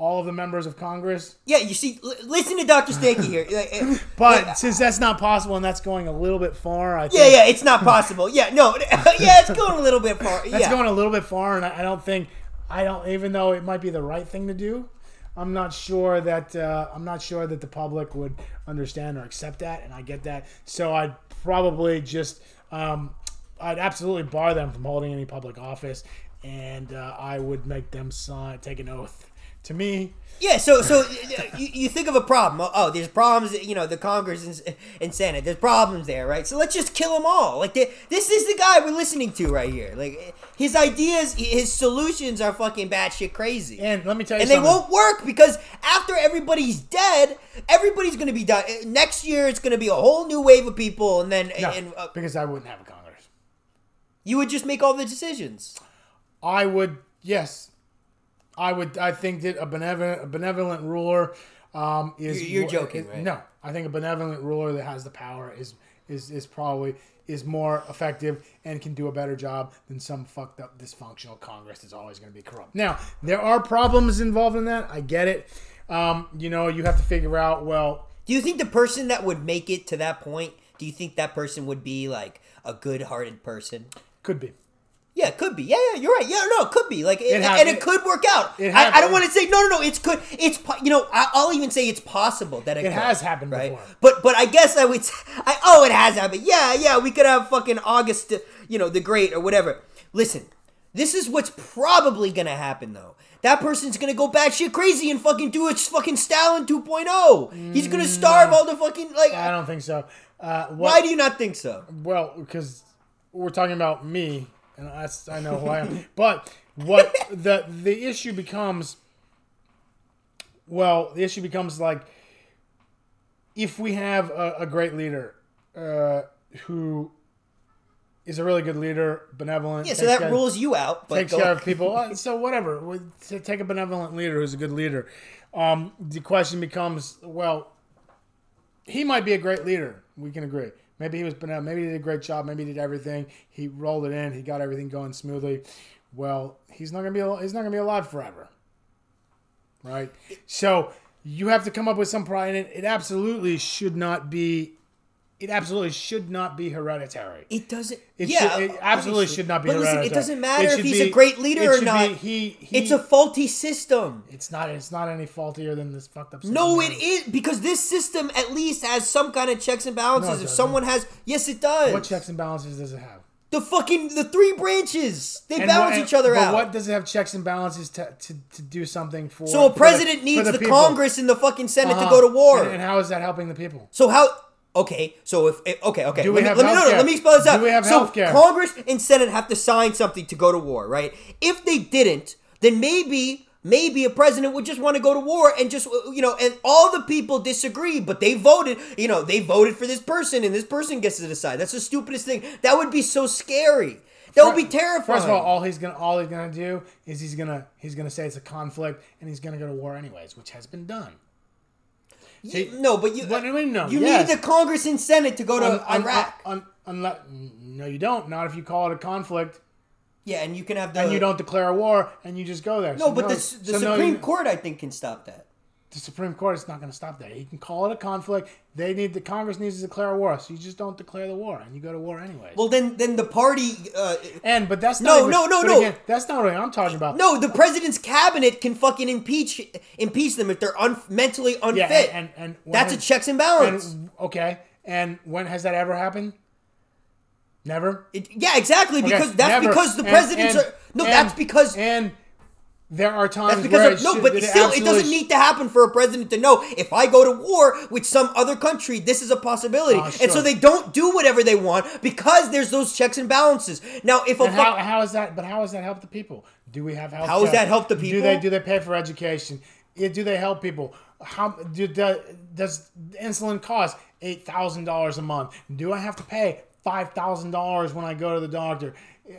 all of the members of Congress. yeah, you see, l- listen to Dr. Stakey here. Eh, But yeah, since that's not possible and that's going a little bit far, I think yeah, yeah, it's not possible. Yeah, no, yeah, it's going a little bit far. That's yeah. going a little bit far, and I I don't think I don't. Even though it might be the right thing to do, I'm not sure that uh, I'm not sure that the public would understand or accept that, and I get that. So I'd probably just um, I'd absolutely bar them from holding any public office, and uh, I would make them sign take an oath to me. Yeah, so so you, you think of a problem. Oh, oh, there's problems. You know, the Congress and, and Senate. There's problems there, right? So let's just kill them all. Like they, this is the guy we're listening to right here. Like his ideas, his solutions are fucking batshit crazy, And let me tell you, and they won't work because after everybody's dead, everybody's gonna be done. Next year, it's gonna be a whole new wave of people, and then No, and uh, because I wouldn't have a Congress. you would just make all the decisions. I would, yes, I would. I think that a benevolent, a benevolent ruler um, is. You're more- joking, is- right? No, I think a benevolent ruler that has the power is is is probably is more effective and can do a better job than some fucked up dysfunctional Congress that's always going to be corrupt. Now there are problems involved in that. I get it. Um, you know, you have to figure out. Well, Do you think the person that would make it to that point? Do you think that person would be like a good-hearted person? could be. Yeah, it could be. Yeah, yeah, you're right. Yeah, no, it could be. Like, it, hap- and it it- could work out. it I, I don't want to say no, no, no. It's could. It's you know. I, I'll even say it's possible that it, It could, has happened right? before. But but I guess I would. I oh, it has happened. Yeah, yeah. We could have fucking August, you know, the Great or whatever. Listen, this is what's probably gonna happen though. That person's gonna go batshit crazy and fucking do its fucking Stalin 2.0. He's gonna starve all the fucking like. I don't think so. Uh, what, why do you not think so? Well, because we're talking about me, and that's I know who I am. But what the the issue becomes? Well, the issue becomes like if we have a, a great leader uh, who is a really good leader, benevolent. Yeah, so that care- rules you out. But takes care of people. Uh, So whatever. We- to Take a benevolent leader who's a good leader. Um, the question becomes, well, he might be a great leader. We can agree. Maybe he was. Maybe he did a great job. Maybe he did everything. He rolled it in. He got everything going smoothly. Well, he's not gonna be. He's not gonna be alive forever. Right. So you have to come up with some pride. And it absolutely should not be. It absolutely should not be hereditary. It doesn't. It yeah, should, it absolutely should not be. But listen, it doesn't matter It if he's be- a great leader or not. be- he, he, it's a faulty system. It's not. It's not any faultier than this fucked up. System. No, it is because this system at least has some kind of checks and balances. No, if doesn't. someone has, yes, it does. What checks and balances does it have? The fucking the three branches they And balance what- each other but out. what does it have checks and balances to, to, to do something for? so a the- president for needs the, people? Congress and the fucking Senate Uh-huh. to go to war. And, and how is that helping the people? So how? Okay, so if, if okay, okay, Do we let me have let me, no, no, let me spell this out. Do we have so healthcare? Congress and Senate have to sign something to go to war, right? If they didn't, then maybe maybe a president would just want to go to war and just uh, you know, and all the people disagree, but they voted, you know, they voted for this person and this person gets to decide. That's the stupidest thing. That would be so scary. That would be terrifying. First of all, all he's gonna all he's gonna do is he's gonna he's gonna say it's a conflict and he's gonna go to war anyways, which has been done. You- no, but you What do we know? you Yes. need the Congress and Senate to go to Iraq. un- unless no, you don't. Not if you call it a conflict yeah, and you can have the and you don't declare a war and you just go there. No, So but the, so the no, Supreme you- Court I think can stop that. The Supreme Court is not going to stop that. He can call it a conflict. They need the Congress needs to declare a war, so you just don't declare the war and you go to war anyway. Well, then then the party. Uh, and but that's No, not even, no, no, no. Again, that's not what I'm talking about. no, the president's cabinet can fucking impeach impeach them if they're un, mentally unfit. yeah, and and, and That's a checks and balance. And, okay, and when has that ever happened? Never. It- yeah, exactly. Okay, Because that's never. because the presidents are no. that's because and there are times that's where of, no. should- But still, it doesn't need to happen for a president to know if I go to war with some other country, this is a possibility. Ah, And so they don't do whatever they want because there's those checks and balances. Now, if a And fuck- how, how is that? But how has that helped the people? Do we have health? How care? that helped the people? Do they do they pay for education? Do they help people? How do, do does insulin cost eight thousand dollars a month? Do I have to pay five thousand dollars when I go to the doctor?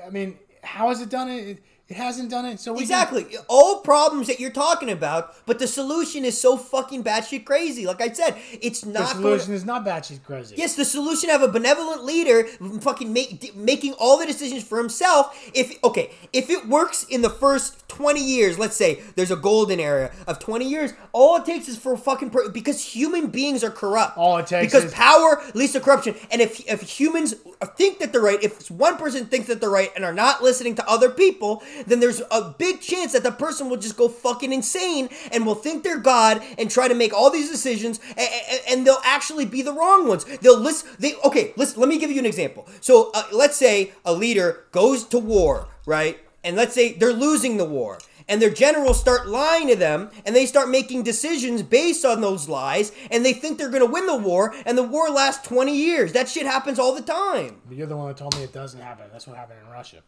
I mean, how has it done it? It hasn't done it. So we can- Exactly. All problems that you're talking about, but the solution is so fucking batshit crazy. Like I said, it's not. the solution going is not batshit crazy. Yes, the solution have a benevolent leader fucking make, making all the decisions for himself. If okay, if it works in the first 20 years, let's say there's a golden era of 20 years, all it takes is for fucking per, because human beings are corrupt. All it takes because is- power leads to corruption. And if if humans think that they're right, if one person thinks that they're right and are not listening to other people, then there's a big chance that the person will just go fucking insane and will think they're God and try to make all these decisions and, and they'll actually be the wrong ones. They'll listen. They okay. Listen. Let me give you an example. So uh, let's say a leader goes to war, right? And let's say they're losing the war and their generals start lying to them and they start making decisions based on those lies and they think they're going to win the war and the war lasts 20 years that shit happens all the time you're the one that told me it doesn't happen. That's what happened in Russia.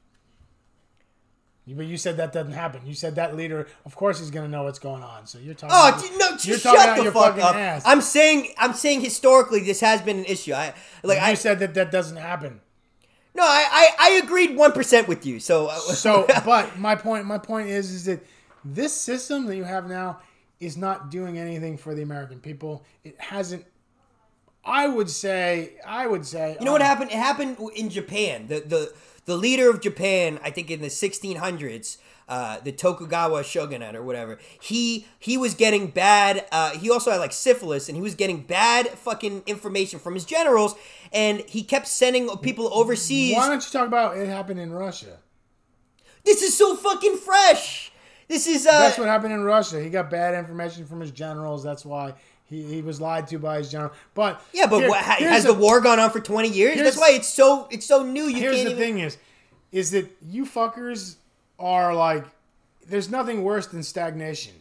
But you said that doesn't happen. You said that leader, of course, he's going to know what's going on. So you're talking. oh out- d- no you're just shut the your fuck up ass. i'm saying i'm saying historically this has been an issue i like you i said that that doesn't happen. no i i, I agreed 1% with you so uh, So, but my point, my point is, is that this system that you have now is not doing anything for the American people. It hasn't. I would say, I would say, You know what happened? It happened in Japan. The the the leader of Japan, I think in the 1600s, uh, the Tokugawa shogunate or whatever. He he was getting bad. Uh, he also had like syphilis, and he was getting bad fucking information from his generals, and he kept sending people overseas. Why don't you talk about it happened in Russia? This is so fucking fresh. This is uh. That's what happened in Russia. He got bad information from his generals. That's why he, he was lied to by his general. But yeah, but here- what, has the war gone on for 20 years? That's why it's so it's so new. You Here's the even. thing: is, is that you fuckers are like, there's nothing worse than stagnation.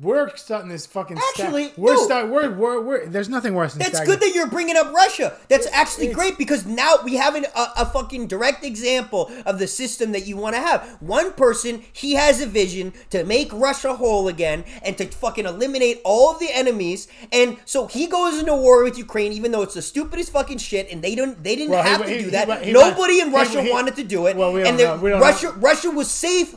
We're starting this fucking. sta- Actually, we're, no. start, we're, we're we're There's nothing worse than That's stagnant. good that you're bringing up Russia. That's actually it's- great because now we have an, a, a fucking direct example of the system that you want to have. One person, he has a vision to make Russia whole again and to fucking eliminate all of the enemies. And so he goes into war with Ukraine, even though it's the stupidest fucking shit, and they don't, they didn't Well, he- have to he- do he- that. he- Nobody in Russia wanted to do it. Well, we don't and know. We don't Russia, know. Russia was safe.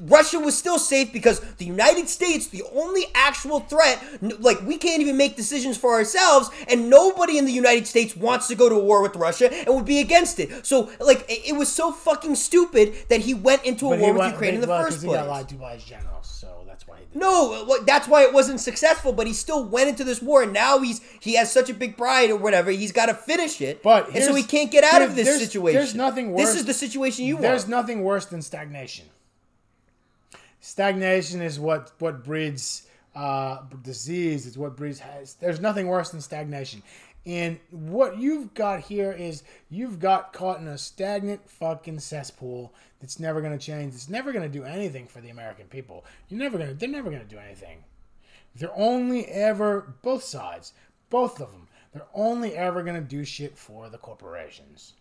Russia was still safe because the United States, the only actual threat, like we can't even make decisions for ourselves, and nobody in the United States wants to go to war with Russia and would be against it. So, like, it, was so fucking stupid that he went into a But war with went- Ukraine in the well, first 'cause He place. got lied to by his generals, so that's why he did. No, well, that's why it wasn't successful. But he still went into this war, and now he's he has such a big pride or whatever. He's got to finish it, But and so he can't get out of this there's- situation. there's nothing worse. This is the situation you There's want. There's nothing worse than stagnation. Stagnation is what what breeds uh, disease. It's what breeds. Has. There's nothing worse than stagnation. And what you've got here is you've got caught in a stagnant fucking cesspool that's never going to change. It's never going to do anything for the American people. You're never going to. They're never going to do anything. They're only ever both sides, both of them. They're only ever going to do shit for the corporations.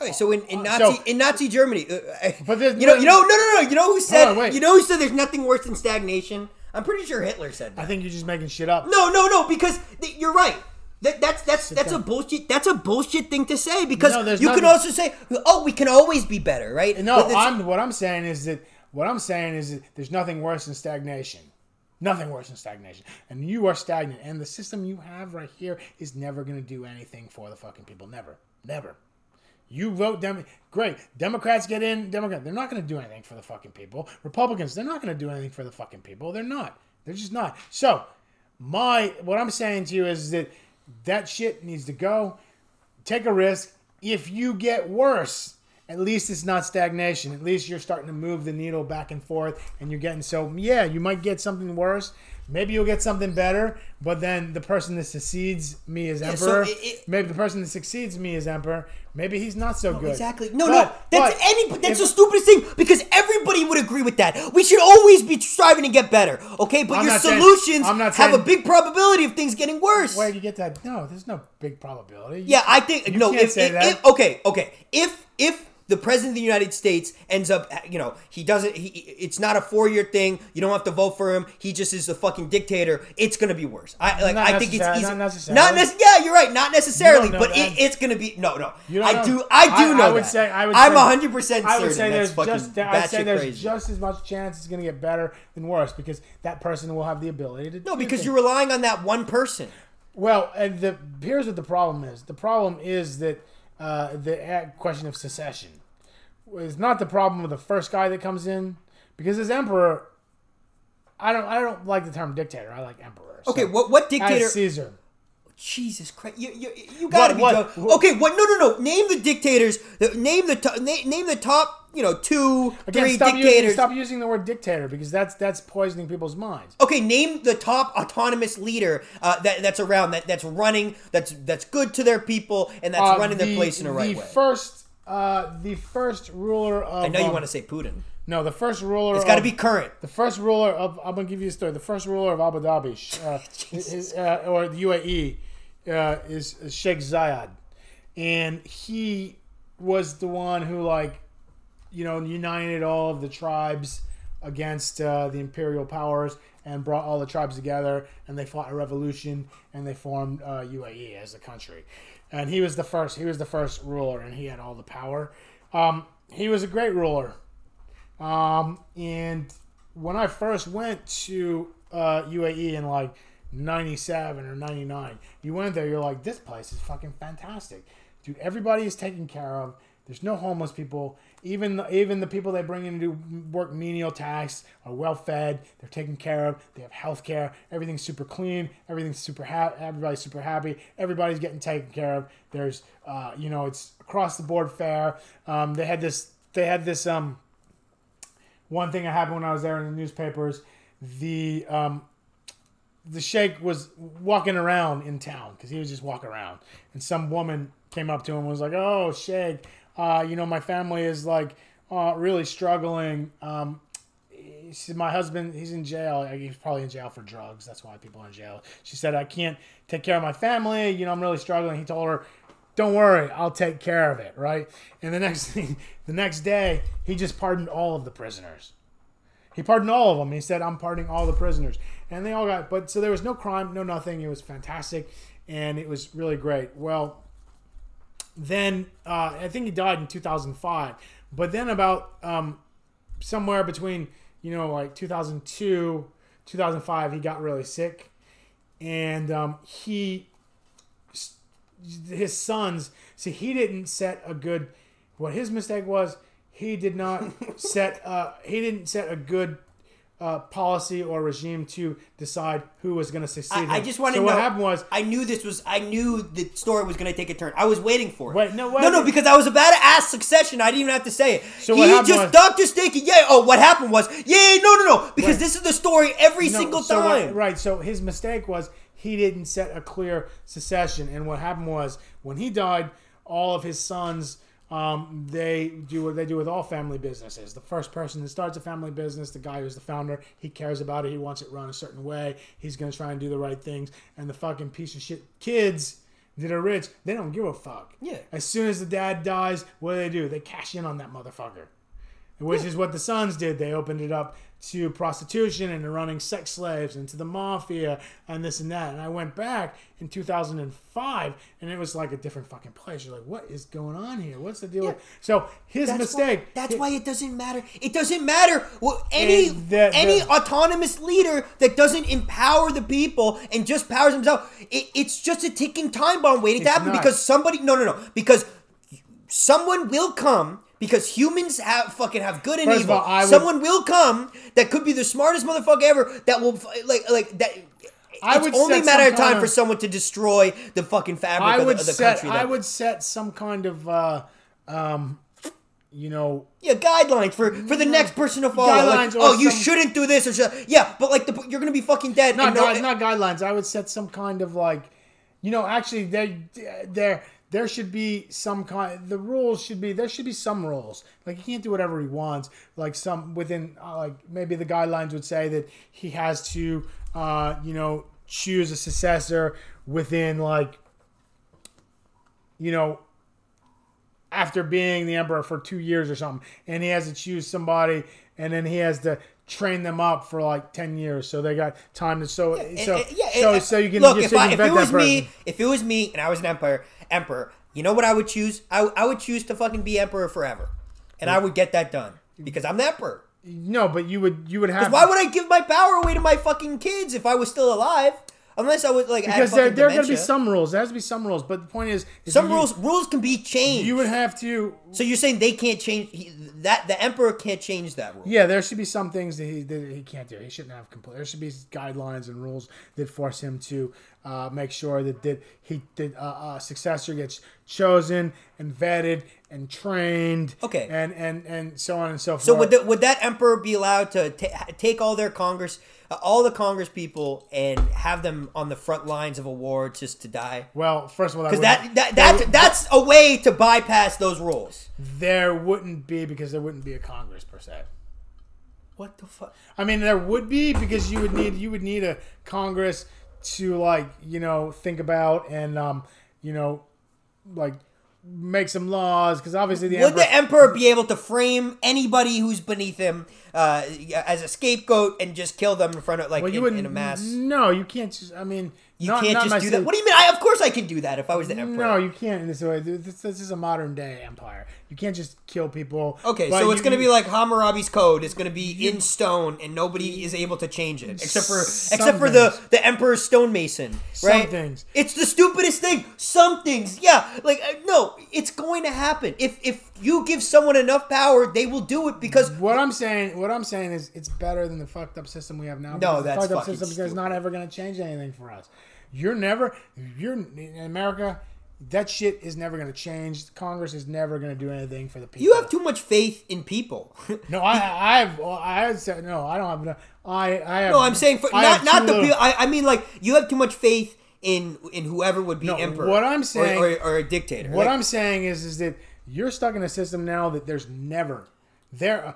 Okay, so in, in Uh, Nazi so- in Nazi Germany, uh, But you know you know no no no you know who said on, you know who said there's nothing worse than stagnation. I'm pretty sure Hitler said that. I think you're just making shit up. No no no because th- you're right. That, that's that's that's a bullshit. That's a bullshit thing to say because No, you can also say, "Oh, we can always be better," right? No, I'm what I'm saying is that what I'm saying is that there's nothing worse than stagnation. Nothing worse than stagnation. And you are stagnant. And the system you have right here is never going to do anything for the fucking people. Never. Never. You vote Dem great. Democrats get in, Democrat. They're not going to do anything for the fucking people. Republicans, they're not going to do anything for the fucking people. They're not. They're just not. So, my what I'm saying to you is that that shit needs to go. Take a risk. If you get worse, at least it's not stagnation. At least you're starting to move the needle back and forth and you're getting so yeah, you might get something worse. Maybe you'll get something better, but then the person that succeeds me as Yeah, so emperor, it- it- maybe the person that succeeds me as emperor, maybe he's not so good. Exactly. No, But- no. That's but any. That's if- the stupidest thing because everybody would agree with that. We should always be striving to get better. Okay, but I'm your saying- solutions I'm not have a big probability of things getting worse. Where do you get that? No, there's no big probability. Yeah, I think You no. If, say if, that. if- okay, okay. If if the president of the United States ends up, you know, he doesn't. He, it's not a four year thing. You don't have to vote for him. He just is a fucking dictator. It's gonna be worse. I like. Not I think it's easy. not necessarily. Not Yeah, you're right. Not necessarily, You don't know but it, it's gonna be. No, no. I know. do. I do know I would that. say. I would. I'm say, hundred percent I would say there's just. I'd say there's crazy. just as much chance it's going to get better than worse because that person will have the ability to. no, because you're relying on that one person. Well, and the here's what the problem is. The problem is that uh, the uh, question of secession is not the problem of the first guy that comes in because as emperor, I don't. I don't like the term dictator. I like emperor. So, Okay, what what as dictator? Caesar. Jesus Christ! You you, you gotta What- be what- Okay, what? No, no, no. Name the dictators. Name the to, name, name the top. You know, two, Again, three stop using, dictators. stop using the word dictator because that's that's poisoning people's minds. Okay, name the top autonomous leader uh, that that's around that that's running that's that's good to their people and that's Uh, running their place in the right the way. first, uh, the first ruler of. I know you um, want to say Putin. No, the first ruler. It's got to be current. The first ruler of I'm gonna give you a story. The first ruler of Abu Dhabi, uh, is, uh, or the UAE, uh, is, is Sheikh Zayed, and he was the one who like, you know, united all of the tribes against uh, the imperial powers and brought all the tribes together, and they fought a revolution and they formed uh, UAE as a country. And he was the first. He was the first ruler, and he had all the power. Um, he was a great ruler. Um, and when I first went to uh, UAE in like 97 or 99, you went there, you're like, this place is fucking fantastic. Dude, everybody is taken care of. There's no homeless people. Even the, even the people they bring in to do work menial tasks are well fed. They're taken care of. They have health care. Everything's super clean. Everything's super happy. Everybody's super happy. Everybody's getting taken care of. There's, uh, you know, it's across the board fair. Um, they had this. They had this. Um, one thing that happened when I was there in the newspapers, the um, the sheikh was walking around in town because he was just walking around, and some woman came up to him and was like, "Oh, sheikh, uh, you know my family is like uh, really struggling. Um, my husband, he's in jail. He's probably in jail for drugs. That's why people are in jail. She said, I can't take care of my family. You know, I'm really struggling. He told her, don't worry, I'll take care of it, right? And the next thing, the next day, he just pardoned all of the prisoners. He pardoned all of them. He said, I'm pardoning all the prisoners. And they all got, but so there was no crime, no nothing. It was fantastic. And it was really great. Well, then uh, I think he died in 2005. But then about um, somewhere between, you know, like 2002, 2005, he got really sick. And um, he, his sons, see, he didn't set a good, what his mistake was, he did not set, uh, he didn't set a good uh, policy or regime to decide who was going to succeed. I, I just want so to know. what happened was I knew this was. I knew the story was going to take a turn. I was waiting for it. Wait, no, wait. no, no, because I was about to ask Succession. I didn't even have to say it. So he what just was- Doctor Stinky. Yeah. Oh, what happened was. Yeah. No, no, no. Because Right. this is the story every No, single so what- time. right. So his mistake was he didn't set a clear succession, and what happened was when he died, all of his sons. Um, they do what they do with all family businesses. The first person that starts a family business, the guy who's the founder, he cares about it. He wants it run a certain way. He's going to try and do the right things. And the fucking piece of shit kids that are rich, they don't give a fuck. Yeah. As soon as the dad dies, what do they do? They cash in on that motherfucker which is what the Sons did. They opened it up to prostitution and to running sex slaves and to the mafia and this and that. And I went back in 2005 and it was like a different fucking place. You're like, what is going on here? What's the deal? with So his That's mistake. Why, that's why it doesn't matter. It doesn't matter. Well, any the- any the- autonomous leader that doesn't empower the people and just powers himself, it, it's just a ticking time bomb waiting to happen because somebody. No, no, no. Because someone will come. Because humans have fucking have good and First of evil. all, I would- someone will come that could be the smartest motherfucker ever. That will like like that. I it's would only matter of time kind for someone to destroy the fucking fabric I of, the, would of the set. country. I would set some kind of, uh, um, you know, Yeah, guidelines for for the next person to follow. Guidelines or oh, you some- shouldn't do this or should, yeah, but like the, you're gonna be fucking dead. not no- not guidelines. I would set some kind of like, you know, actually there there there should be some kind. The rules should be there should be some rules. Like he can't do whatever he wants. Like some within uh, like maybe the guidelines would say that he has to, uh, you know, choose a successor within like, you know, after being the emperor for two years or something, and he has to choose somebody, and then he has to train them up for like ten years. So they got time to so so and- and- yeah, so, and- so you can look. just If, I, if it that was me, if it was me, and I was an emperor, emperor, you know what I would choose? I, I would choose to fucking be emperor forever, and I would get that done because I'm the emperor. No, but you would you would have Why would I give my power away to my fucking kids if I was still alive? Unless I was like because there, there are going to be some rules. There has to be some rules. But the point is, is some you- rules. Rules can be changed. You would have to. so you're saying they can't change he, that? The emperor can't change that rule. Yeah, there should be some things that he that he can't do. He shouldn't have complete. There should be guidelines and rules that force him to uh, make sure that that he that uh, a successor gets chosen and vetted and trained. Okay. and and and so on and so forth. So would the, would that emperor be allowed to ta- take all their Congress, uh, all the Congress people, and have them on the front lines of a war just to die? well, first of all, Because wouldn't- that, that that that's a way to bypass those rules. there wouldn't be because there wouldn't be a Congress per se. What the fuck? I mean, there would be because you would need you would need a Congress to like you know think about and um you know like make some laws because obviously the Would emperor, the emperor be able to frame anybody who's beneath him uh, as a scapegoat and just kill them in front of like well, you in, wouldn't in a mass? No, you can't. Just, I mean, You not- can't not just do that. What do you mean? I, of course I can do that if I was the emperor. No, you can't in this way. This, this is a modern day empire. You can't just kill people. Okay, so it's going to be like Hammurabi's code. It's going to be in stone, and nobody is able to change it except for except for the the emperor's stonemason, right? Some things. It's the stupidest thing. Some things, yeah. Like uh, no, it's going to happen. If if you give someone enough power, they will do it because What I'm saying, what I'm saying is, it's better than the fucked up system we have now. No, that's the fucked up system is not ever going to change anything for us. You're never, you're in America. That shit is never going to change. Congress is never going to do anything for the people. you have too much faith in people. No, I, I have, I have said no. I don't have. I, I have. no, I'm saying for I not not the people. I, I mean like you have too much faith in in whoever would be No, emperor. what I'm saying- or, or, a dictator. What Like, I'm saying is, is that you're stuck in a system now that there's never There, uh,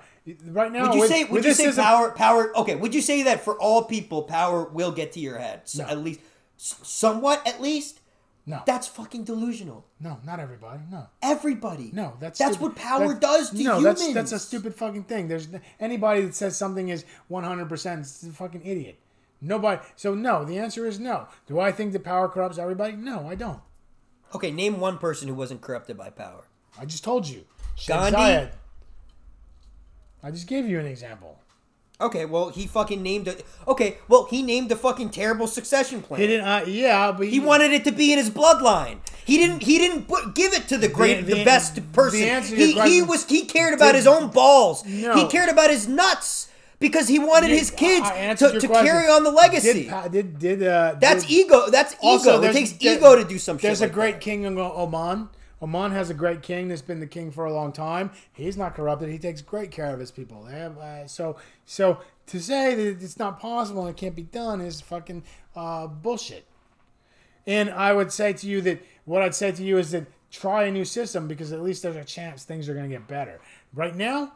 right now. Would you with- say? Would you say system- power? Power. Okay. Would you say that for all people, power will get to your head? So No. At least, somewhat. At least. No, That's fucking delusional. no, not everybody. No, Everybody. no, that's that's stupid. what power does to no, humans. that's that's a stupid fucking thing. There's anybody that says something is 100 percent is a fucking idiot. Nobody. So no, the answer is no. Do I think that power corrupts everybody? No, I don't. Okay, name one person who wasn't corrupted by power. I just told you. Sheikh Gandhi? Zayed. I just gave you an example. Okay, well he fucking named it. Okay, well he named a fucking terrible succession plan. He didn't. Uh, yeah, but He wanted it to be in his bloodline. He didn't. He didn't put, give it to the great, the, the- best person. the he, he was. He cared about Did- his own balls. No. He cared about his nuts because he wanted You- his kids to, to carry on the legacy. Did did did uh, That's did- ego. That's ego. It takes ego to do some shit. There's a great that. king in Oman. Oman has a great king that's been the king for a long time. He's not corrupted. He takes great care of his people. Have, uh, so so to say that it's not possible and it can't be done is fucking uh, bullshit. And I would say to you that what I'd say to you is that try a new system because at least there's a chance things are going to get better. Right now,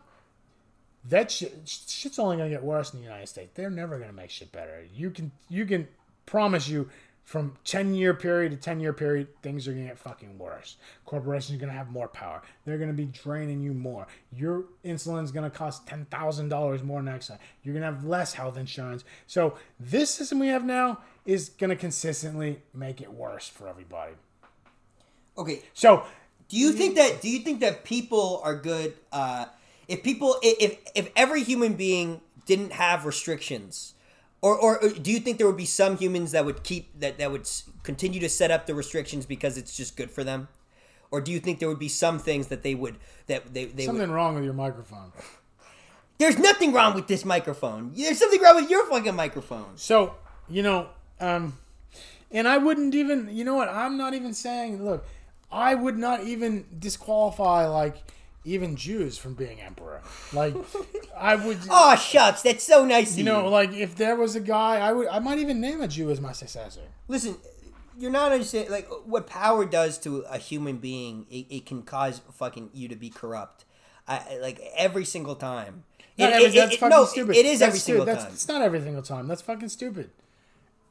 that shit, shit's only going to get worse in the United States. They're never going to make shit better. You can you can promise you from 10 year period to 10 year period things are going to get fucking worse. Corporations are going to have more power. They're going to be draining you more. Your insulin's going to cost $10,000 more next time. You're going to have less health insurance. So this system we have now is going to consistently make it worse for everybody. Okay. So Do you think that? Do you think that people are good? Uh, if people, if if every human being didn't have restrictions, or, or or do you think there would be some humans that would keep that that would continue to set up the restrictions because it's just good for them, or do you think there would be some things that they would that they they something would? wrong with your microphone. There's nothing wrong with this microphone. There's something wrong with your fucking microphone. So, you know, um, and I wouldn't even, you know what? I'm not even saying, look, I would not even disqualify, like, even Jews from being emperor. Like, I would, Oh shucks, that's so nice. Of you know, like, if there was a guy, I would, I might even name a Jew as my successor. listen you're not understanding like what power does to a human being it, it can cause fucking you to be corrupt I, like every single time Not It- every- it- that's fucking no, stupid. it is That's every single that's, time It's not every single time. That's fucking stupid.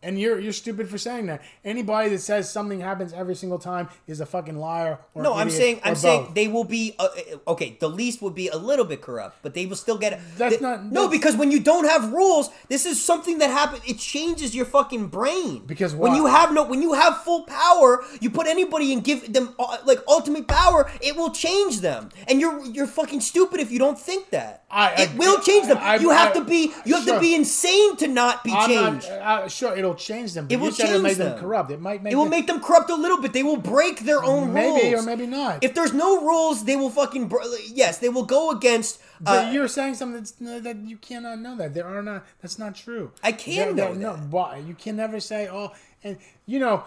And you're you're stupid for saying that. Anybody that says something happens every single time is a fucking liar. Or no i'm saying i'm saying they will be uh, uh, okay the least would be a little bit corrupt but they will still get That's They- not- no because when you don't have rules this is something that happens it changes your fucking brain Because when you have no when you have full power you put anybody and give them uh, like ultimate power it will change them and you're you're fucking stupid if you don't think that I- I- it will change them I- you have I- to be you have sure. to be insane to not be I'm changed not uh, sure it'll change them. But It will you said it'll change make them, them. corrupt. It might make it will them- make them corrupt a little bit. They will break their own rules. maybe rules. or maybe not. If there's no rules, they will fucking br- yes, they will go against. but Uh, you're saying something that's, no, that you cannot know that there are not. That's not true. I can There- know No, that. why? You can never say oh. And you know,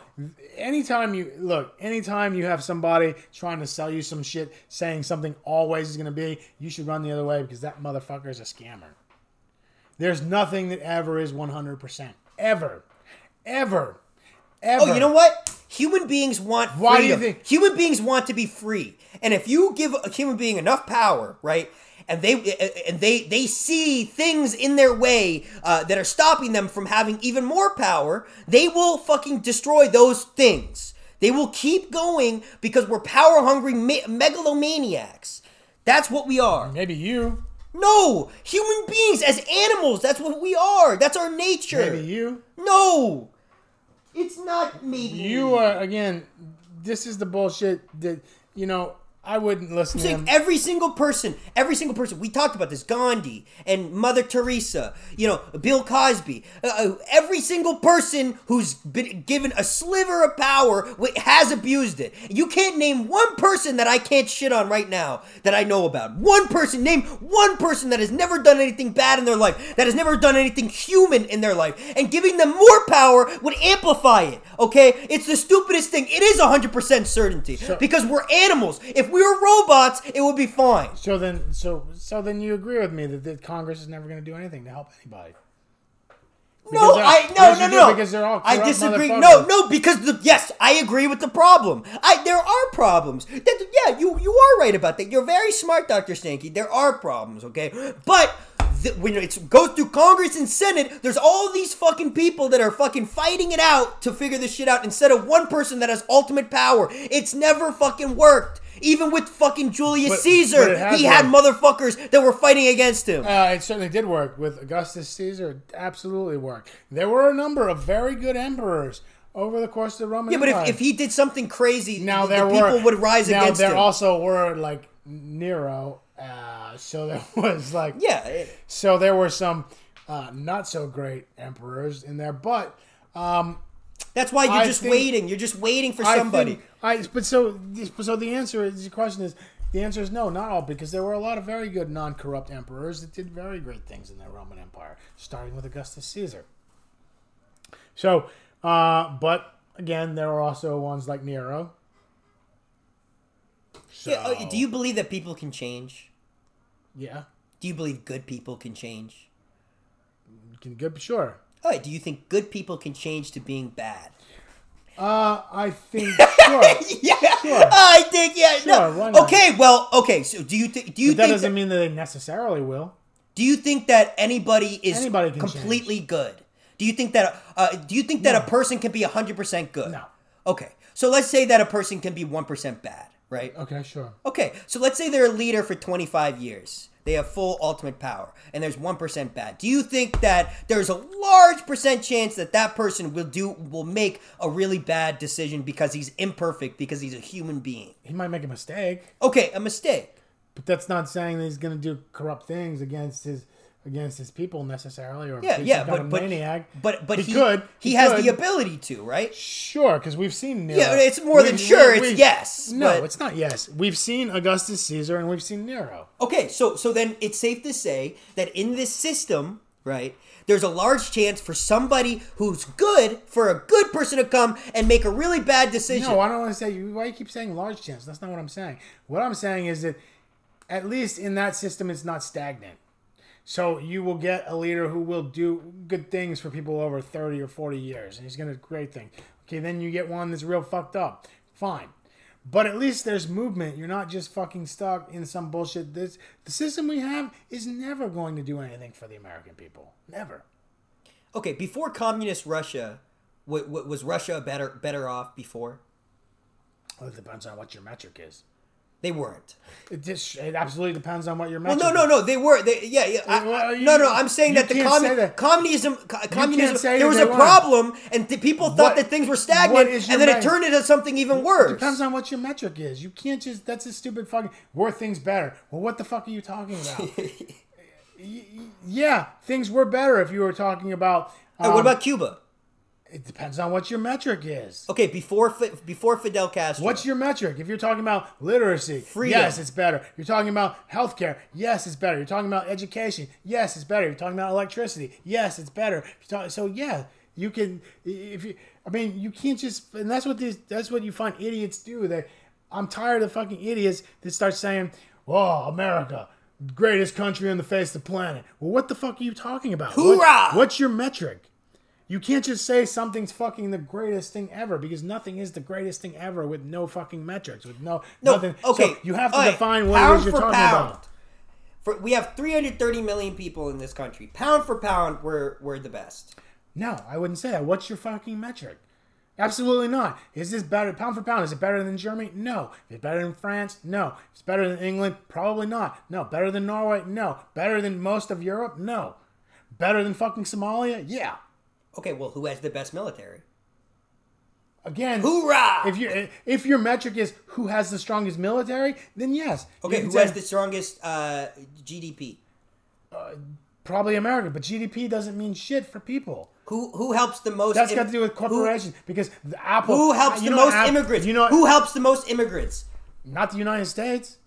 anytime you look, anytime you have somebody trying to sell you some shit, saying something always is going to be, you should run the other way because that motherfucker is a scammer. There's nothing that ever is 100%. Ever. Ever. Ever. oh, you know what? Human beings want freedom. Why do you think- human beings want to be free? And if you give a human being enough power, right? And they and they they see things in their way uh, that are stopping them from having even more power. They will fucking destroy those things. They will keep going because we're power hungry me- megalomaniacs. That's what we are. Maybe you. No, human beings as animals. That's what we are. That's our nature. Maybe you. No, it's not maybe. You are again. This is the bullshit that you know. I wouldn't listen to saying him. every single person, every single person. We talked about this, Gandhi and Mother Teresa. You know, Bill Cosby. Uh, uh, every single person who's been given a sliver of power has abused it. You can't name one person that I can't shit on right now that I know about. One person. Name one person that has never done anything bad in their life, that has never done anything human in their life, and giving them more power would amplify it. Okay, it's the stupidest thing. It is 100% certainty because we're animals. If we were robots, it would be fine. So then, so so then you agree with me that, that Congress is never going to do anything to help anybody. No, I no no no. Because they're all I disagree. No, no, because the yes, I agree with the problem. I there are problems. That, yeah, you you are right about that. You're very smart, Doctor Stanky. There are problems, okay, but. th- When it goes through Congress and Senate, there's all these fucking people that are fucking fighting it out to figure this shit out instead of one person that has ultimate power. It's never fucking worked. Even with fucking Julius But- Caesar, but he had worked. motherfuckers that were fighting against him. Uh, it certainly did work with Augustus Caesar. It absolutely worked. There were a number of very good emperors over the course of the Roman yeah, but Empire. if, if he did something crazy, now the there people were, would rise now against there him. There also were like Nero, uh, so there was like yeah, it- so there were some uh, not so great emperors in there, but um, that's why you're I just think- waiting. You're just waiting for I somebody. think- I but so so the answer is the question is the answer is no, not all, because there were a lot of very good non-corrupt emperors that did very great things in the Roman Empire, starting with Augustus Caesar. So, uh, but again, there were also ones like Nero. So, Yeah, do you believe that people can change? Yeah, Do you believe good people can change? can good, sure. Oh, do you think good people can change to being bad? Uh, I think sure. Yeah, Sure. I think yeah. Sure, no. why not? Okay, well, okay. So do you think? Do you But that think? doesn't that- mean that they necessarily will. do you think that anybody is Anybody completely good? Do you think that? Uh, do you think that a person can be hundred percent good? No. Okay, so let's say that a person can be one percent bad, right? Okay, sure. Okay, so let's say they're a leader for 25 years. They have full ultimate power, and there's 1% bad. Do you think that there's a large percent chance that that person will do will make a really bad decision because he's imperfect because he's a human being? He might make a mistake. Okay, a mistake. But that's not saying that he's going to do corrupt things against his against his people necessarily, or Yeah, yeah, but of but maniac. but but he, he, could. He, has could. the ability to, right? Sure, because we've seen Nero. Yeah, it's more than sure, it's yes, No, but- it's not yes. We've seen Augustus Caesar and we've seen Nero. Okay, so so then it's safe to say that in this system, right, there's a large chance for somebody who's good for a good person to come and make a really bad decision. No, I don't want to say. Why you keep saying large chance? That's not what I'm saying. What I'm saying is that at least in that system, it's not stagnant. So you will get a leader who will do good things for people over 30 or 40 years, and he's going to do great things. Okay, then you get one that's real fucked up. Fine. But at least there's movement. You're not just fucking stuck in some bullshit. This the system we have is never going to do anything for the American people. Never. Okay, before communist Russia, w- w- was Russia better better off before? Well, it depends on what your metric is. They weren't. It just it absolutely depends on what your Well, no, no, no. They were. They, yeah, yeah. I- Well, you- no, no. I'm saying that the can't commu- say that. communism, co- communism. There was a weren't. problem, and people thought What- that things were stagnant, and then it turned into something even worse. Depends on what your metric is. You can't just. That's a stupid fucking. Were things better? Well, what the fuck are you talking about? Yeah, things were better if you were talking about. Hey, what um, about Cuba? It depends on what your metric is. Okay, before before Fidel Castro. What's your metric? If you're talking about literacy, Freedom. yes, it's better. You're talking about healthcare, yes, it's better. You're talking about education, yes, it's better. You're talking about electricity, yes, it's better. So yeah, you can. If you, I mean, you can't just. And that's what these. That's what you find idiots do. That I'm tired of fucking idiots that start saying, "Oh, America." Greatest country on the face of the planet. Well, what the fuck are you talking about? What- Hoorah! what's your metric? You can't just say something's fucking the greatest thing ever because nothing is the greatest thing ever with no fucking metrics, with no, No, nothing. okay. So you have to right, define what it is you're for talking pound. about. For, we have 330 million people in this country. Pound for pound, we're we're the best. No, I wouldn't say that. What's your fucking metric? Absolutely not. Is this better pound for pound? Is it better than Germany? No. Is it better than France? No. Is it better than England? Probably not. No. Better than Norway? No. Better than most of Europe? No. Better than fucking Somalia? Yeah. Okay, well, who has the best military? Again, Hoorah! if you if your metric is who has the strongest military, then yes. Okay, who say has the strongest uh, GDP? probably America, but GDP doesn't mean shit for people. Who who helps the most? That's im- got to do with corporations because the Apple. Who, helps you the most App- immigrants? You know who helps the most immigrants? Not the United States.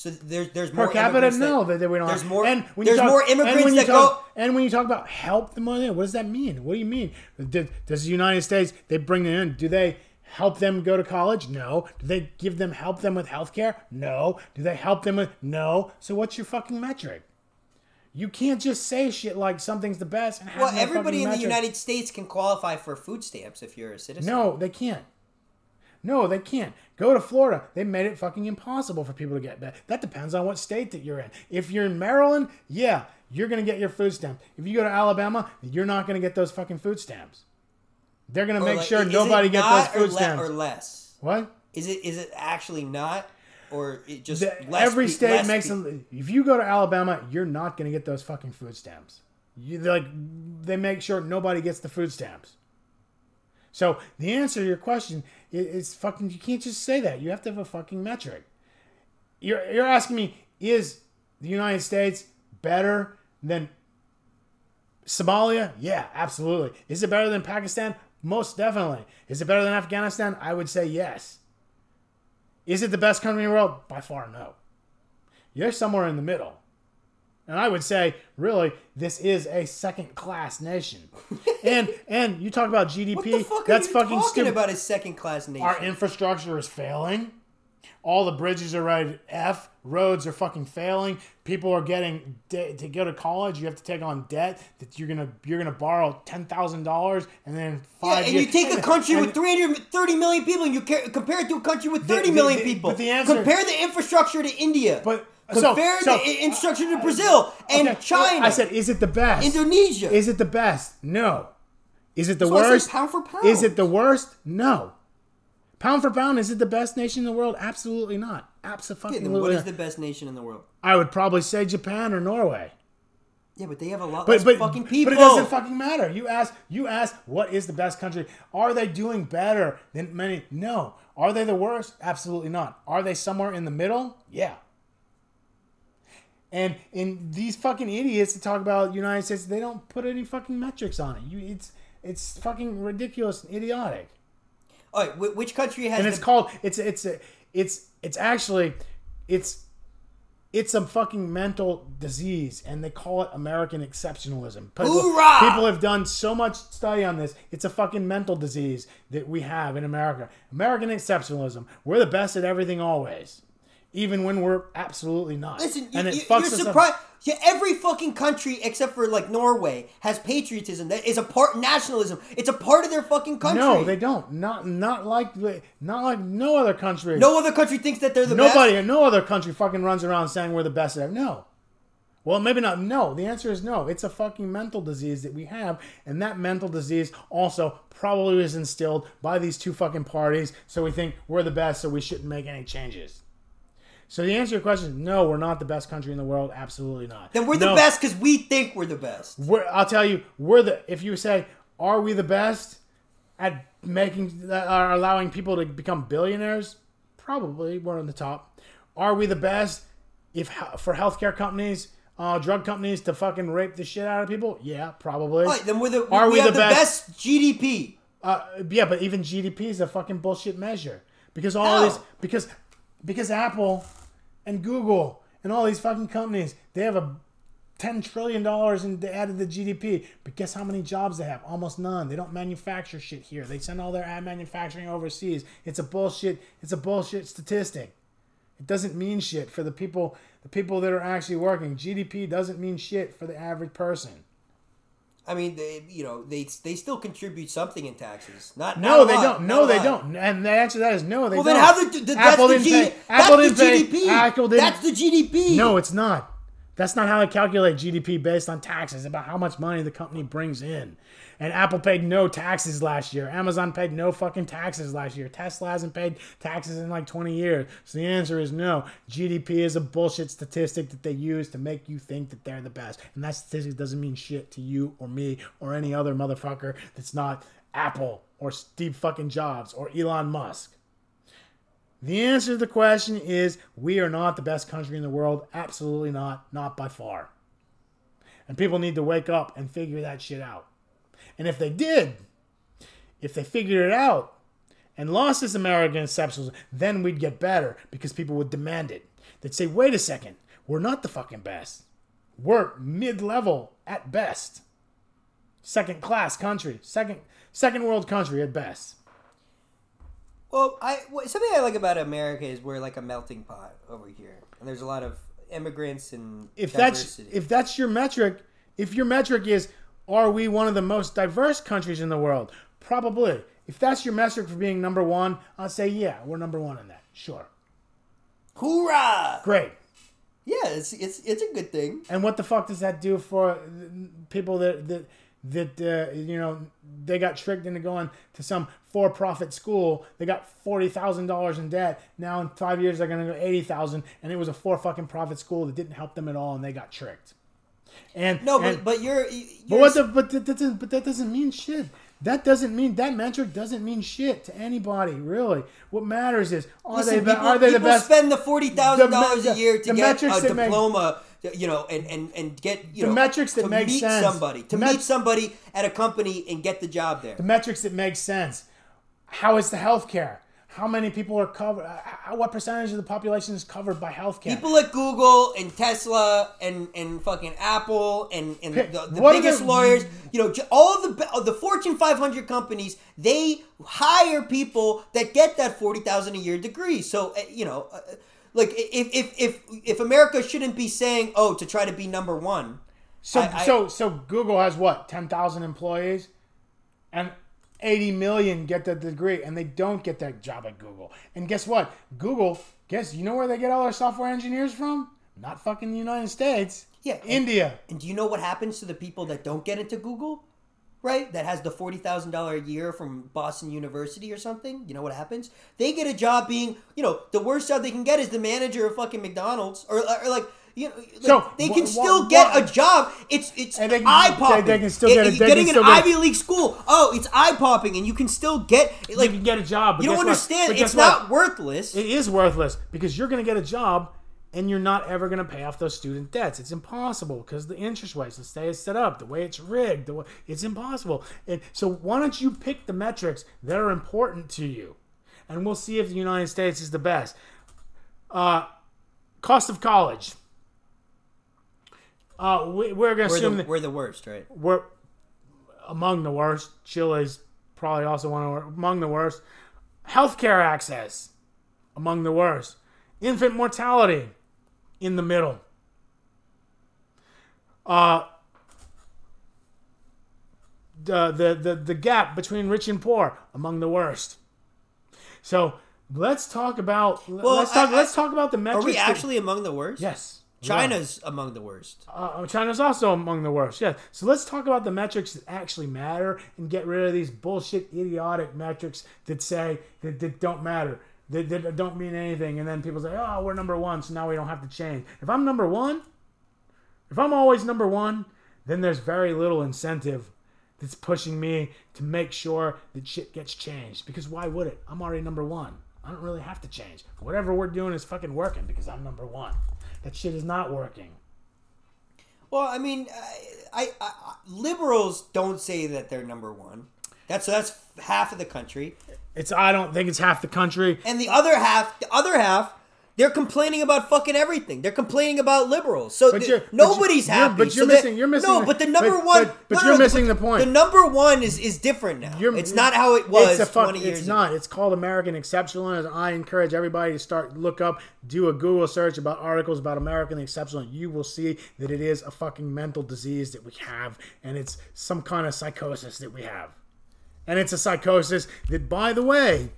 So there's there's Per more capita, immigrants no, that, that, we don't. There's have. more. And when there's you talk, more immigrants that talk, go. And when you talk about help the money, what does that mean? What do you mean? Does the United States they bring them in? Do they help them go to college? No. Do they give them help them with health care? No. Do they help them with no? So what's your fucking metric? You can't just say shit like something's the best. And Well, no everybody in the. United States can qualify for food stamps if you're a citizen. No, they can't. No, they can't. Go to Florida. They made it fucking impossible for people to get that. That depends on what state that you're in. If you're in Maryland, yeah, you're going to get your food stamps. If you go to Alabama, you're not going to get those fucking food stamps. They're going to make like, sure nobody gets those food or le- stamps. or less. what? Is it is it actually not, or it just The- less every pe- state makes pe- them. If you go to Alabama, you're not going to get those fucking food stamps. You like they make sure nobody gets the food stamps. So the answer to your question i- is fucking. You can't just say that. You have to have a fucking metric. You're you're asking me is the United States better than Somalia? Yeah, absolutely. Is it better than Pakistan? Most definitely. Is it better than Afghanistan? I would say yes. Is it the best country in the world? By far, no. You're somewhere in the middle. And I would say, really, this is a second class nation. and and you talk about GDP, the fuck that's are you fucking talking stupid. about? A second class nation. Our infrastructure is failing. All the bridges are rated F. Roads are fucking failing. People are getting de- to go to college. You have to take on debt that you're gonna you're gonna borrow ten thousand dollars and then yeah, five and years. you take a country and- with 330 million people and you ca- compare it to a country with 30 the- million the- people. but the answer- compare the infrastructure to India. But- compare so- the i- infrastructure to Brazil and Okay, China. I said, is it the best? Indonesia. Is it the best? No. Is it the So worst? pound for pound. Is it the worst? No. Pound for pound, is it the best nation in the world? Absolutely not. Absolutely. then what is the best nation in the world? I would probably say Japan or Norway. Yeah, but they have a lot But less but, fucking people. but it doesn't fucking matter. You ask you ask what is the best country? Are they doing better than many? No. Are they the worst? Absolutely not. Are they somewhere in the middle? Yeah. And and these fucking idiots that talk about United States, they don't put any fucking metrics on it. You it's it's fucking ridiculous and idiotic. All right, which country has And the it's called it's it's it's it's actually it's it's a fucking mental disease and they call it American exceptionalism. People, Hoorah! people have done so much study on this. It's a fucking mental disease that we have in America. American exceptionalism. We're the best at everything always. Even when we're absolutely not. Listen, you, it fucks you're surprised. Yeah, every fucking country except for like Norway has patriotism. That is a part nationalism. It's a part of their fucking country. No, they don't. Not not like not like no other country. No other country thinks that they're the best. Nobody, best. no other country fucking runs around saying we're the best at. No. Well, maybe not. No. The answer is no. It's a fucking mental disease that we have, and that mental disease also probably was instilled by these two fucking parties. So we think we're the best, so we shouldn't make any changes. So the answer to your question is no. We're not the best country in the world. Absolutely not. Then we're the No. best because we think we're the best. We're, I'll tell you, we're the. If you say, are we the best at making, are allowing people to become billionaires? Probably, we're on the top. Are we the best if for healthcare companies, uh, drug companies to fucking rape the shit out of people? Yeah, probably. Right, then we're the. Are we, we have the the best? best GDP. Uh, yeah, but even GDP is a fucking bullshit measure because all these because because Apple and Google and all these fucking companies they have a ten trillion dollars in they added the GDP, but guess how many jobs they have? Almost none. They don't manufacture shit here. They send all their ad manufacturing overseas. It's a bullshit. It's a bullshit statistic. It doesn't mean shit for the people the people that are actually working. GDP doesn't mean shit for the average person. I mean, they, you know, they they still contribute something in taxes. Not No, not they lot, don't. No, they lot. don't. And the answer to that is no, they Well, don't. then how the, the Apple that's the G, pay. that's Apple the didn't pay. GDP. Apple didn't. That's the GDP. No, it's not. That's not how they calculate GDP based on taxes. About how much money the company brings in. And Apple paid no taxes last year. Amazon paid no fucking taxes last year. Tesla hasn't paid taxes in like 20 years. So the answer is no. GDP is a bullshit statistic that they use to make you think that they're the best. And that statistic doesn't mean shit to you or me or any other motherfucker that's not Apple or Steve fucking Jobs or Elon Musk. The answer to the question is we are not the best country in the world. Absolutely not. Not by far. And people need to wake up and figure that shit out. And if they did, if they figured it out and lost this American exceptionalism, then we'd get better because people would demand it. They'd say, wait a second, we're not the fucking best. We're mid level at best. Second class country, second second world country at best. Well, I something I like about America is we're like a melting pot over here, and there's a lot of immigrants and if that's if that's your metric, if your metric is are we one of the most diverse countries in the world? Probably. If that's your metric for being number one, I'll say yeah, we're number one in that. Sure, hoorah! great. Yeah, it's it's it's a good thing. And what the fuck does that do for people that that that uh, you know they got tricked into going to some for-profit school? They got forty thousand dollars in debt. Now in five years they're going to go eighty thousand, and it was a for fucking profit school that didn't help them at all, and they got tricked. And No, and- but but you're, you're But what the but that doesn't but that doesn't mean shit. That doesn't mean that metric doesn't mean shit to anybody really. What matters is are Listen, they people, are they the best? spend the forty thousand dollars a year to get a that make- diploma, you know, and, and, and get you The know metrics that to make meet sense. somebody to met- meet somebody at a company and get the job there. the metrics that make sense. How is the healthcare? How many people are covered? uh, How, what percentage of the population is covered by healthcare? People at Google and Tesla and, and fucking Apple and, and the, the what biggest the- lawyers, you know, all the the Fortune 500 companies, they hire people that get that 40,000 a year degree. So, uh, you know, uh, like if, if if if America shouldn't be saying, "Oh, to try to be number 1." So I- so so Google has what ten thousand employees, and eighty million get that degree, and they don't get that job at Google. And guess what? Google, guess you know where they get all their software engineers from? Not fucking the United States. Yeah, and- India. And do you know what happens to the people that don't get into Google? Right? That has the $40,000 a year from Boston University or something. You know what happens? They get a job being, you know, the worst job they can get is the manager of fucking McDonald's or, or like you know, like, So, they can wha- still get a job. It's it's And they eye popping. they- they can still get a- getting an get- Ivy League school. Oh, it's eye popping, and you can still get like you can get a job. But you don't understand. It's not worthless. It is worthless because you're going to get a job and you're not ever going to pay off those student debts. It's impossible because the interest rates, the way it's set up, the way it's rigged, the way, it's impossible. And so why don't you pick the metrics that are important to you, and we'll see if the United States is the best. Uh, cost of college. Uh, we, we're going to we're, assume the, that we're the worst, right? we're among the worst. Chile's probably also one of the, among the worst. Healthcare access among the worst. Infant mortality in the middle. Uh, the, the, the, the gap between rich and poor among the worst. So let's talk about well, let's talk I- I- let's talk about the Are metrics. we that- actually among the worst? yes. China's among the worst. Uh, China's also among the worst. Yeah. So let's talk about the metrics that actually matter and get rid of these bullshit, idiotic metrics that say that, that don't matter, that, that don't mean anything. And then people say, "Oh, we're number one, so now we don't have to change." If I'm number one, if I'm always number one, then there's very little incentive that's pushing me to make sure that shit gets changed. Because why would it? I'm already number one. I don't really have to change. Whatever we're doing is fucking working because I'm number one. That shit is not working. Well, I mean, I, I, I liberals don't say that they're number one. That's that's half of the country, It's I don't think it's half the country. and the other half, the other half, they're complaining about fucking everything. They're complaining about liberals. So But th- but nobody's you're- happy. but you're So missing- you're missing No, the- but the number but- one. but- but no, no, you're no, missing the point. The number one is is different now. You're- it's not how it was It's, a fuck, twenty years it's ago. not. It's called American Exceptionalism. I encourage everybody to start look up, do a Google search about articles about American Exceptionalism. You will see that it is a fucking mental disease that we have, and it's some kind of psychosis that we have, and it's a psychosis that, by the way,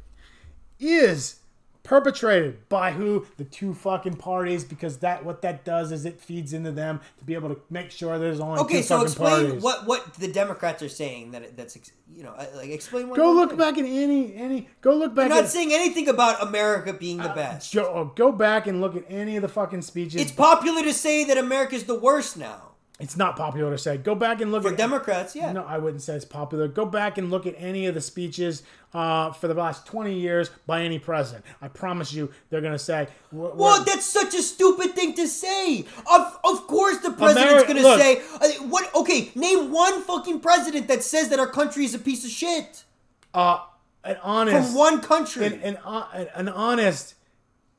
is perpetrated by who the two fucking parties because that what that does is it feeds into them to be able to make sure there's only Okay, two so explain parties. what what the Democrats are saying that that's you know uh, like explain what Go look thing. back at any any. Go look back I'm not at. saying anything about America being Uh, the best. Go, go back and look at any of the fucking speeches. It's popular to say that America's the worst now. It's not popular to say. Go back and look For at Democrats, yeah. No, I wouldn't say it's popular. Go back and look at any of the speeches uh, for the last twenty years by any president. I promise you, they're gonna say. "We're- Well, that's such a stupid thing to say. Of of course, the president's gonna say uh, what? Okay, name one fucking president that says that our country is a piece of shit uh, an honest, from one country. an, an, uh, an honest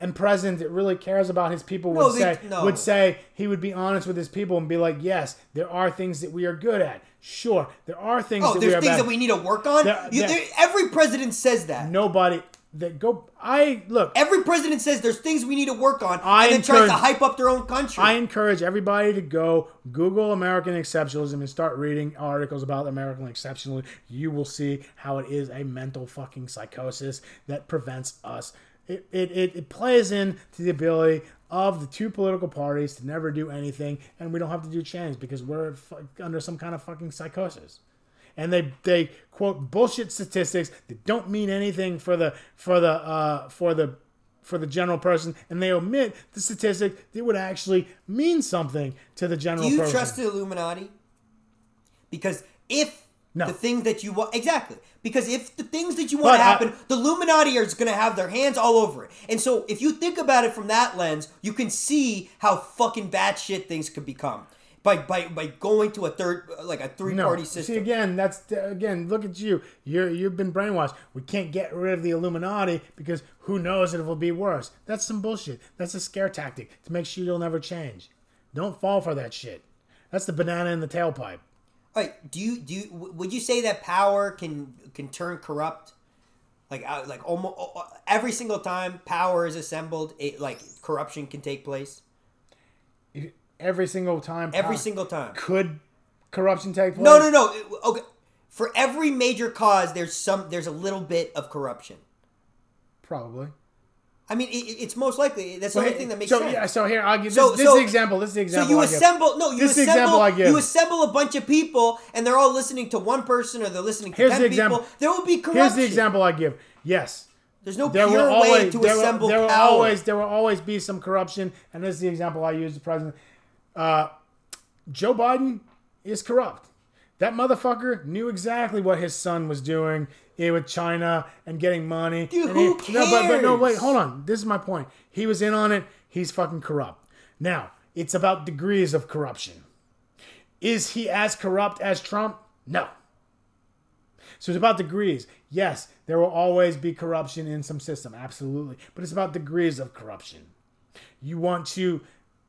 and president that really cares about his people No, would they- say no. would say he would be honest with his people and be like, yes, there are things that we are good at. Sure, there are things oh, that there's we are things bad. that we need to work on. There- You- there- there- every president says that. Nobody, that go. I look. Every president says there's things we need to work on, I and then tries to hype up their own country. I encourage everybody to go Google American exceptionalism and start reading articles about American exceptionalism. You will see how it is a mental fucking psychosis that prevents us. It, it, it, it plays in to the ability of the two political parties to never do anything, and we don't have to do change because we're fu- under some kind of fucking psychosis. And they they quote bullshit statistics that don't mean anything for the for the uh, for the for the general person, and they omit the statistic that would actually mean something to the general Do you person. trust the Illuminati? Because if No. the thing that you want exactly, because if the things that you But want to I- happen, the Illuminati are going to have their hands all over it. And so, if you think about it from that lens, you can see how fucking bad shit things could become by by by going to a third uh, like a three no, party see again. That's uh, again. Look at you. You're you've been brainwashed. We can't get rid of the Illuminati because who knows if it will be worse. That's some bullshit. That's a scare tactic to make sure you'll never change. Don't fall for that shit. That's the banana in the tailpipe. All right, do you do you, would you say that power can can turn corrupt? Like uh, like almost every single time power is assembled, it like corruption can take place. Every single time. Every single time. could corruption take place? No, no, no. Okay, for every major cause, there's some there's a little bit of corruption. Probably. I mean, it, it's most likely that's the only thing that makes so, sense. Yeah, so here I'll give this, So- this is so- the example. This is the So you I give. assemble no, you This is assemble example I give. you assemble a bunch of people, and they're all listening to one person, or they're listening to Here's ten the people. There will be corruption. Here's the example I give. Yes, There's no there pure will way always to there, assemble will, there will power. always there will always be some corruption, and this is the example I use. The president, uh, Joe Biden, is corrupt. That motherfucker knew exactly what his son was doing eh, with China and getting money. Dude, and who he- No, but, but no, wait, hold on. This is my point. He was in on it. He's fucking corrupt. Now it's about degrees of corruption. Is he as corrupt as Trump? No. So it's about degrees. Yes, there will always be corruption in some system, absolutely. But it's about degrees of corruption. You want to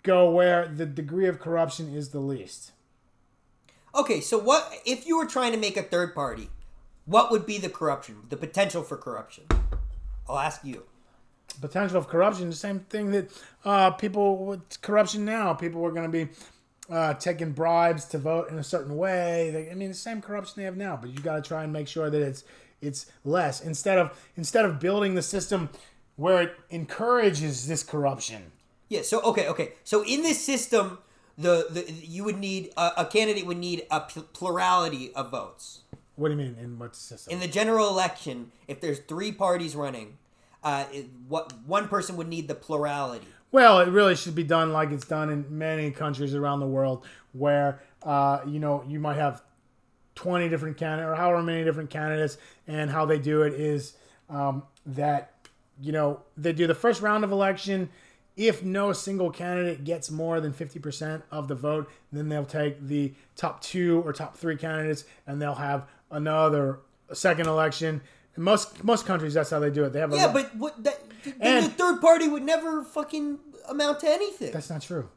go where the degree of corruption is the least. Okay, so what if you were trying to make a third party? What would be the corruption? The potential for corruption? I'll ask you. Potential of corruption, the same thing that uh, people with corruption now, people are going to be uh, taking bribes to vote in a certain way. They, I mean, the same corruption they have now, but you got to try and make sure that it's it's less instead of instead of building the system where it encourages this corruption. Yeah. So okay, okay. So in this system, the, the you would need a, a candidate would need a plurality of votes. What do you mean in what system? In the general election, if there's three parties running, uh, it, what one person would need the plurality. Well, it really should be done like it's done in many countries around the world, where uh, you know you might have twenty different candidates or however many different candidates, and how they do it is um, that you know they do the first round of election. If no single candidate gets more than fifty percent of the vote, then they'll take the top two or top three candidates, and they'll have another second election. In most most countries, that's how they do it. They have a Yeah, but what that And- the third party would never fucking amount to anything. that's not true.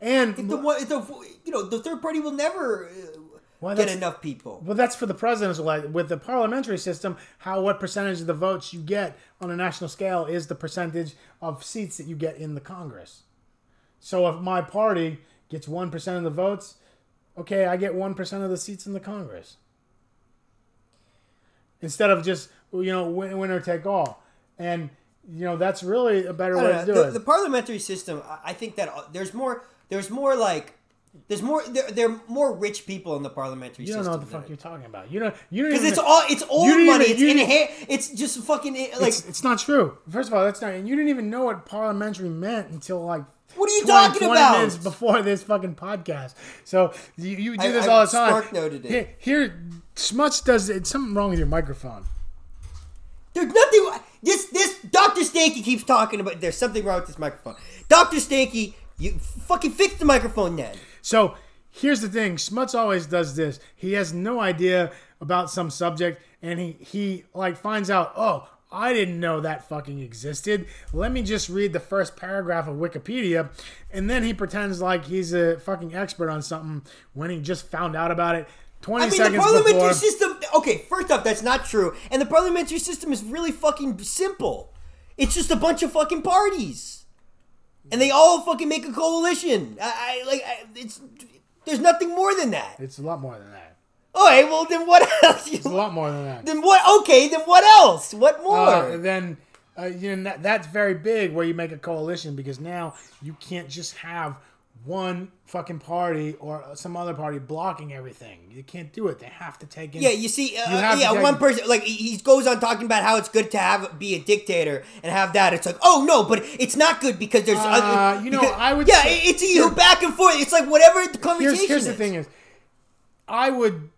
And the one, the you know the third party will never uh, Well, get enough people. Well, that's for the president's elect. With the parliamentary system, how what percentage of the votes you get on a national scale is the percentage of seats that you get in the Congress. So if my party gets one percent of the votes, okay, I get one percent of the seats in the Congress. Instead of just you know win- winner take all, and you know that's really a better way don't to do The, it. the parliamentary system, I- think that uh, there's more. There's more like. There's more. There, there are more rich people in the parliamentary you don't know what the fuck you're talking about. You know you Because it's all. It's old money. even- it's you in didn't- It's just fucking like. it's, it's not true. First of all, that's not. And you didn't even know what parliamentary meant until like. What are you 20, talking 20 about? minutes before this fucking podcast. So you, you do I- this I all the time. spark noted it. Here, here, Smuts does. It's something wrong with your microphone. There's nothing. This this Doctor Stanky keeps talking about. There's something wrong with this microphone. Doctor Stanky, you fucking fix the microphone then. So here's the thing: Smuts always does this. He has no idea about some subject, and he he like finds out. Oh, I didn't know that fucking existed. Let me just read the first paragraph of Wikipedia, and then he pretends like he's a fucking expert on something when he just found out about it. Twenty I mean, seconds the parliamentary before. system. okay, first off, that's not true. And the parliamentary system is really fucking simple. It's just a bunch of fucking parties, and they all fucking make a coalition. I, I like I, it's. There's nothing more than that. It's a lot more than that. All right, well then what else? It's a lot more than that. then what? Okay, then what else? What more? Uh, then uh, you know that, that's very big where you make a coalition because now you can't just have one fucking party or some other party blocking everything. You can't do it. They have to take in. Yeah, you see, uh, You yeah, one person like he goes on talking about how it's good to have be a dictator and have that. It's like, oh no, but it's not good because there's, Uh, you know, because- I would yeah, say- it's you back and forth. It's like whatever the conversation here's, here's the thing is i would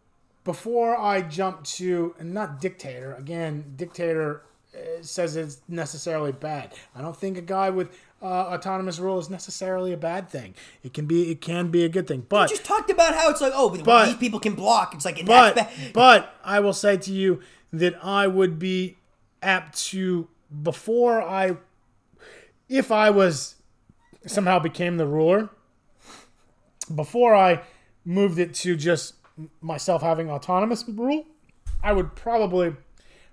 before i jump to not dictator again dictator uh, says it's necessarily bad. I don't think a guy with uh, autonomous rule is necessarily a bad thing. It can be it can be a good thing but just talked about how it's like, oh, but, these people can block. It's like, but but I will say to you that I would be apt to before I if I was somehow became the ruler before I moved it to just myself having autonomous rule I would probably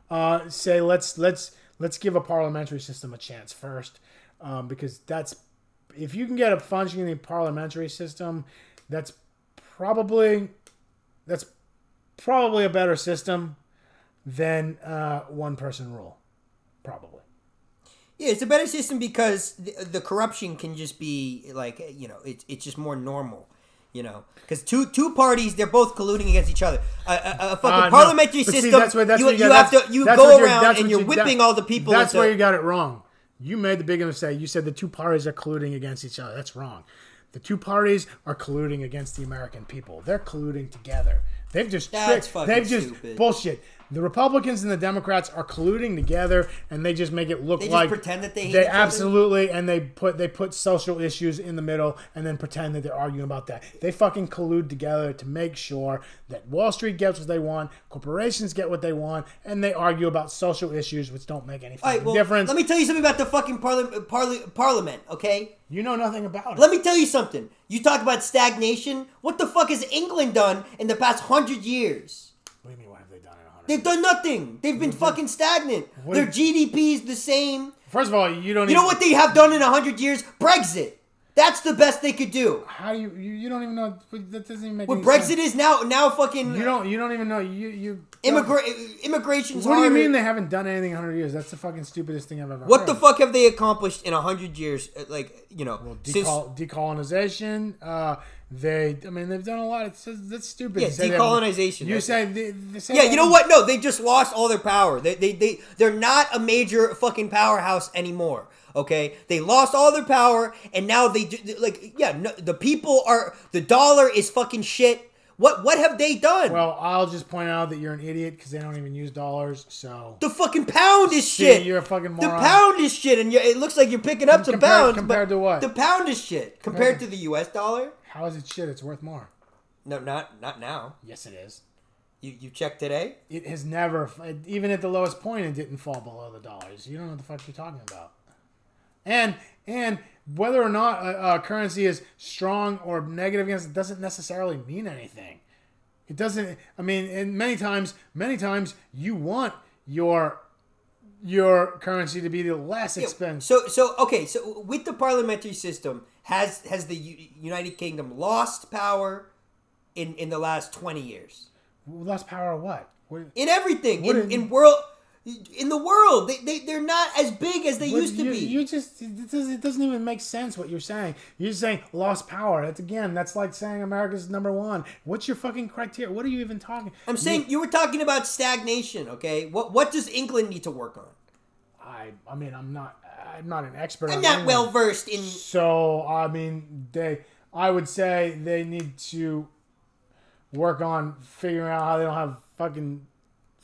uh, say let's let's let's give a parliamentary system a chance first um, because that's if you can get a functioning parliamentary system that's probably that's probably a better system than uh, one person rule. Probably. Yeah, it's a better system because the, the corruption can just be like you know it's it's just more normal. You know, because two two parties they're both colluding against each other. A, a, a fucking Uh, no. parliamentary see, system. that's where- that's you you you have to you go around and you're you- whipping that- all the people. That's into- where you got it wrong. You made the big mistake. You said the two parties are colluding against each other. That's wrong. The two parties are colluding against the American people. They're colluding together. They've just That's tricked. They've just stupid. bullshit. The Republicans and the Democrats are colluding together, and they just make it look They just like pretend that they hate they absolutely and they put they put social issues in the middle, and then pretend that they're arguing about that. They fucking collude together to make sure that Wall Street gets what they want, corporations get what they want, and they argue about social issues which don't make any fucking right, well, difference. let me tell you something about the fucking parli- parli- parliament, okay? you know nothing about it. Let me tell you something. You talk about stagnation. What the fuck has England done in the past hundred years? They've done nothing. They've been fucking stagnant. What Their GDP is the same. First of all, you don't. You know what they have done in hundred years? Brexit. That's the best they could do. How do you, you? You don't even know. That doesn't even make. What Brexit sense. is now, now fucking You don't. You don't even know. You you. immigra- immigration's What do you mean they haven't done anything in 100 years? That's the fucking stupidest thing I've ever heard. What heard. the fuck have they accomplished in hundred years? Uh, Like you know, since Decol- decolonization. Uh, they. I mean, they've done a lot. It's that's stupid. Yeah, to say they haven't- decolonization. You That's- say. They, they Yeah, you know what? No, they just lost all their power. They they they they're not a major fucking powerhouse anymore. Okay, they lost all their power, and now they like yeah. No, the people are the dollar is fucking shit. What what have they done? Well, I'll just point out that you're an idiot because they don't even use dollars. So the fucking pound is See, shit. you're a fucking moron. the pound is shit, and it looks like you're picking up some Compared- pounds. compared to what? The pound is shit compared to the U.S. dollar. how is it shit? It's worth more. No, not not now. Yes, it is. You you checked today? It has never, even at the lowest point, it didn't fall below the dollars. You don't know what the fuck you're talking about. And and whether or not a, a currency is strong or negative against it doesn't necessarily mean anything. It doesn't. I mean, and many times, many times you want your your currency to be the less expensive. So so okay, so with the parliamentary system, has has the U- United Kingdom lost power in in the last twenty years Lost power what? what in everything What in, in- in world in the world they, they they're not as big as they what- used to you, be. You just it doesn't, it doesn't even make sense what you're saying. You're saying lost power. That's again. That's like saying America's number one. What's your fucking criteria? What are you even talking? I'm saying you were talking about stagnation. Okay, what what does England need to work on? I I mean I'm not I'm not an expert. I'm not England. well versed in. So I mean they I would say they need to work on figuring out how they don't have fucking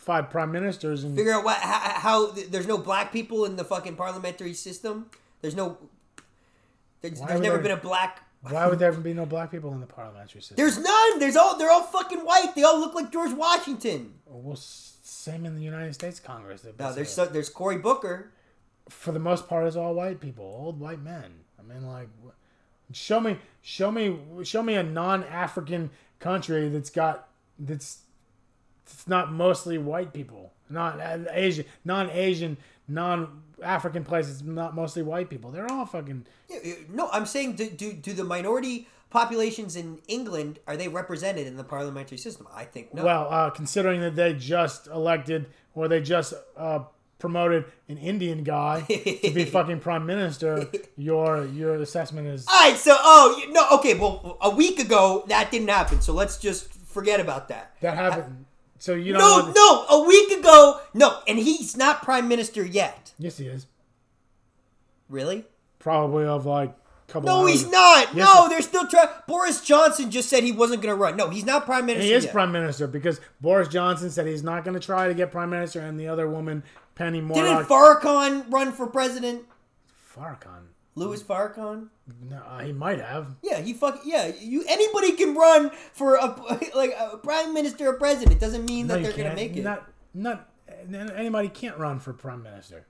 five prime ministers and Figure out what how, how there's no black people in the fucking parliamentary system. There's no. There's, there's never there- been a black. why would there be no black people in the parliamentary system? There's none. There's all. They're all fucking white. They all look like George Washington. well, same in the United States Congress. No, there's so, there's Cory Booker. for the most part it's all white people, old white men. I mean, like, show me, show me, show me a non-African country that's got that's it's not mostly white people, not uh, Asian, non-Asian, non-African places, not mostly white people. They're all fucking. No, I'm saying do, do do the minority populations in England are they represented in the parliamentary system? I think no. Well, uh, considering that they just elected or they just uh, promoted an Indian guy to be fucking prime minister, your your assessment is All right, so oh no, okay. Well, a week ago that didn't happen, so let's just forget about that. that happened. So you don't No, what- no, a week ago, no, and he's not prime minister yet. Yes, he is. Really? Probably of like a couple. No, hours. he's not. Yes, no, he- they're still trying. Boris Johnson just said he wasn't going to run. No, he's not prime minister. He is yet. prime minister because Boris Johnson said he's not going to try to get prime minister, and the other woman, Penny Didn't Farrakhan run for president? Farrakhan. Louis Farrakhan? No, he might have. Yeah, he fuck yeah. You anybody can run for a like a prime minister or president. It Doesn't mean No, that they're gonna make it. Not, not anybody can't run for prime minister.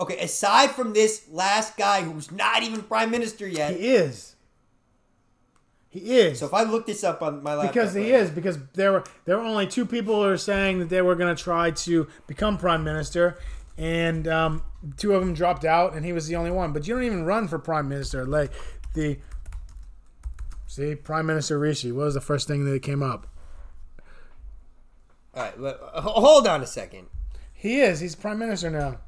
Okay, aside from this last guy who's not even prime minister yet. He is. He is. so if I look this up on my laptop, because he right is because there were there were only two people who are saying that they were going to try to become prime minister, and um, two of them dropped out, and he was the only one. But you don't even run for prime minister. Like the see, Prime Minister Rishi. What was the first thing that came up? All right, but, uh, hold on a second. He is. He's prime minister now.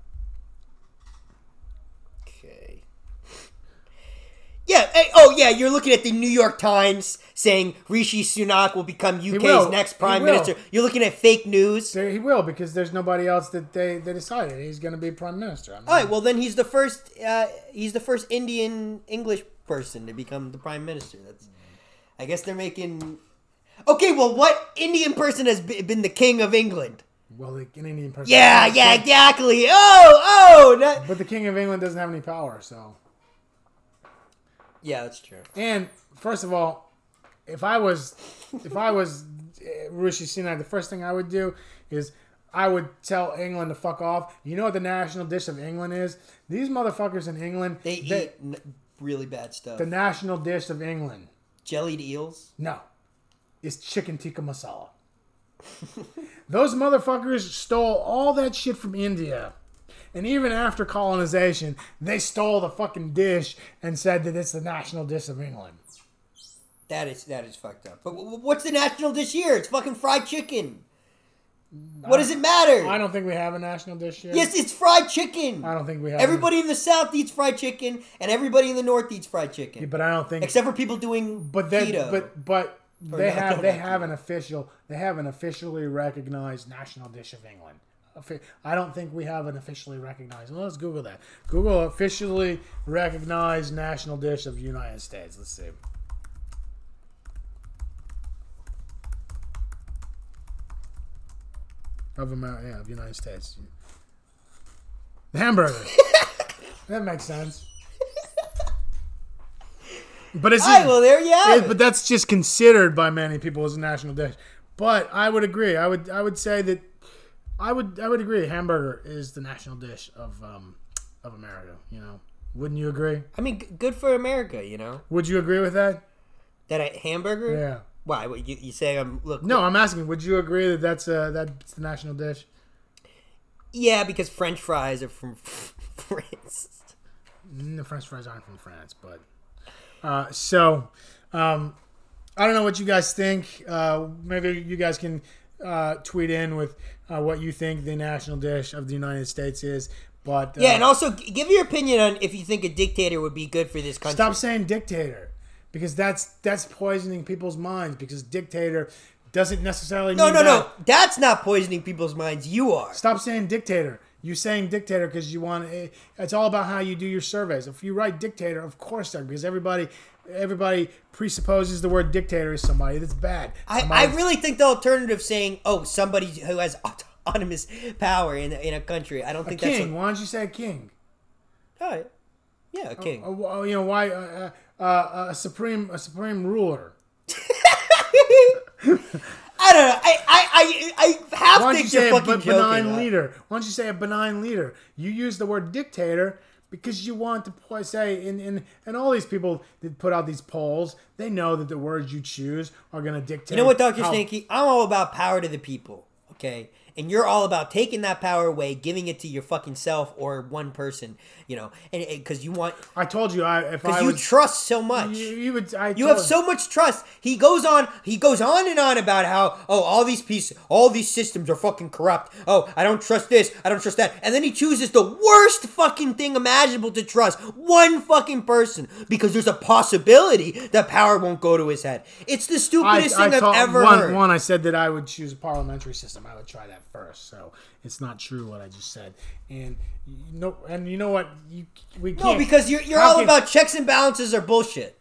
Okay. Yeah. Hey, oh, yeah. You're looking at the New York Times saying Rishi Sunak will become UK's will. next prime minister. You're looking at fake news. So he will because there's nobody else that they, they decided he's going to be prime minister. I mean, All right. Well, then he's the first. Uh, he's the first Indian English person to become the prime minister. That's. I guess they're making. Okay. Well, what Indian person has been the king of England? well, the an Indian person. Yeah. Yeah. Exactly. Oh. Oh. But the King of England doesn't have any power, so. Yeah, that's true. And first of all, if I was, if I was uh, Rishi Sunak, the first thing I would do is I would tell England to fuck off. You know what the national dish of England is? These motherfuckers in England, They eat n- really bad stuff. the national dish of England. Jellied eels. No, it's chicken tikka masala. Those motherfuckers stole all that shit from India. And even after colonization, they stole the fucking dish and said that it's the national dish of England. That is that is fucked up. But what's the national dish here? It's fucking fried chicken. What does it matter? I don't think we have a national dish here. Yes, it's fried chicken. I don't think we have. Everybody in the South eats fried chicken, and everybody in the North eats fried chicken, but I don't think. except for people doing but then, keto. but but they have no, they have keto. an official they have an officially recognized national dish of England. I don't think we have an officially recognized. Well, let's Google that. Google officially recognized national dish of the United States. Let's see. Of America, yeah, of United States. The hamburger. that makes sense. But it's right, well there you it. but that's just considered by many people as a national dish. But I would agree. I would I would say that I would I would agree. Hamburger is the national dish of um of America. You know, wouldn't you agree? I mean, g- good for America, you know. Would you agree with that? That a hamburger. Yeah. Why? What, you, you say I'm look? No, I'm asking. Would you agree that that's uh that's the national dish? Yeah, because French fries are from France. Mm, The French fries aren't from France, but uh, so um, I don't know what you guys think. Uh, maybe you guys can uh, tweet in with uh, what you think the national dish of the United States is. But uh, Yeah, and also give your opinion on if you think a dictator would be good for this country. stop saying dictator because that's that's poisoning people's minds. Because dictator doesn't necessarily No, mean no, that. no. That's not poisoning people's minds. You are. Stop saying dictator. You're saying dictator because you want. eh, It's all about how you do your surveys. If you write dictator, of course, that because everybody, everybody presupposes the word dictator is somebody that's bad. I, I really think the alternative saying, oh, somebody who has autonomous power in, in a country. I don't think king. Why don't you say king? that's. A, all right. Yeah, a king. Uh, well, you know why? Uh, uh, uh, a supreme, a supreme ruler. I don't know. I, I, I, I have Why to don't you think you're say a fucking b- benign joking. leader? Why don't you say a benign leader? You use the word dictator, because you want to say and, and and all these people that put out these polls they know that the words you choose are going to dictate You know what, Dr. how-? I'm all about power to the people, okay? And you're all about taking that power away, giving it to your fucking self or one person, you know, and because you want, i told you i if because i you would trust so much. you, you would i You have so much trust. He goes on. He goes on and on about how oh all these pieces, all these systems are fucking corrupt. Oh I don't trust this. I don't trust that. And then he chooses the worst fucking thing imaginable to trust. One fucking person because there's a possibility that power won't go to his head. It's the stupidest I thing I've told- ever one, heard. one i said that i would choose a parliamentary system i would try that first so it's not true what i just said and you know and you know what you we can't no, because you're you're all can- about checks and balances are bullshit.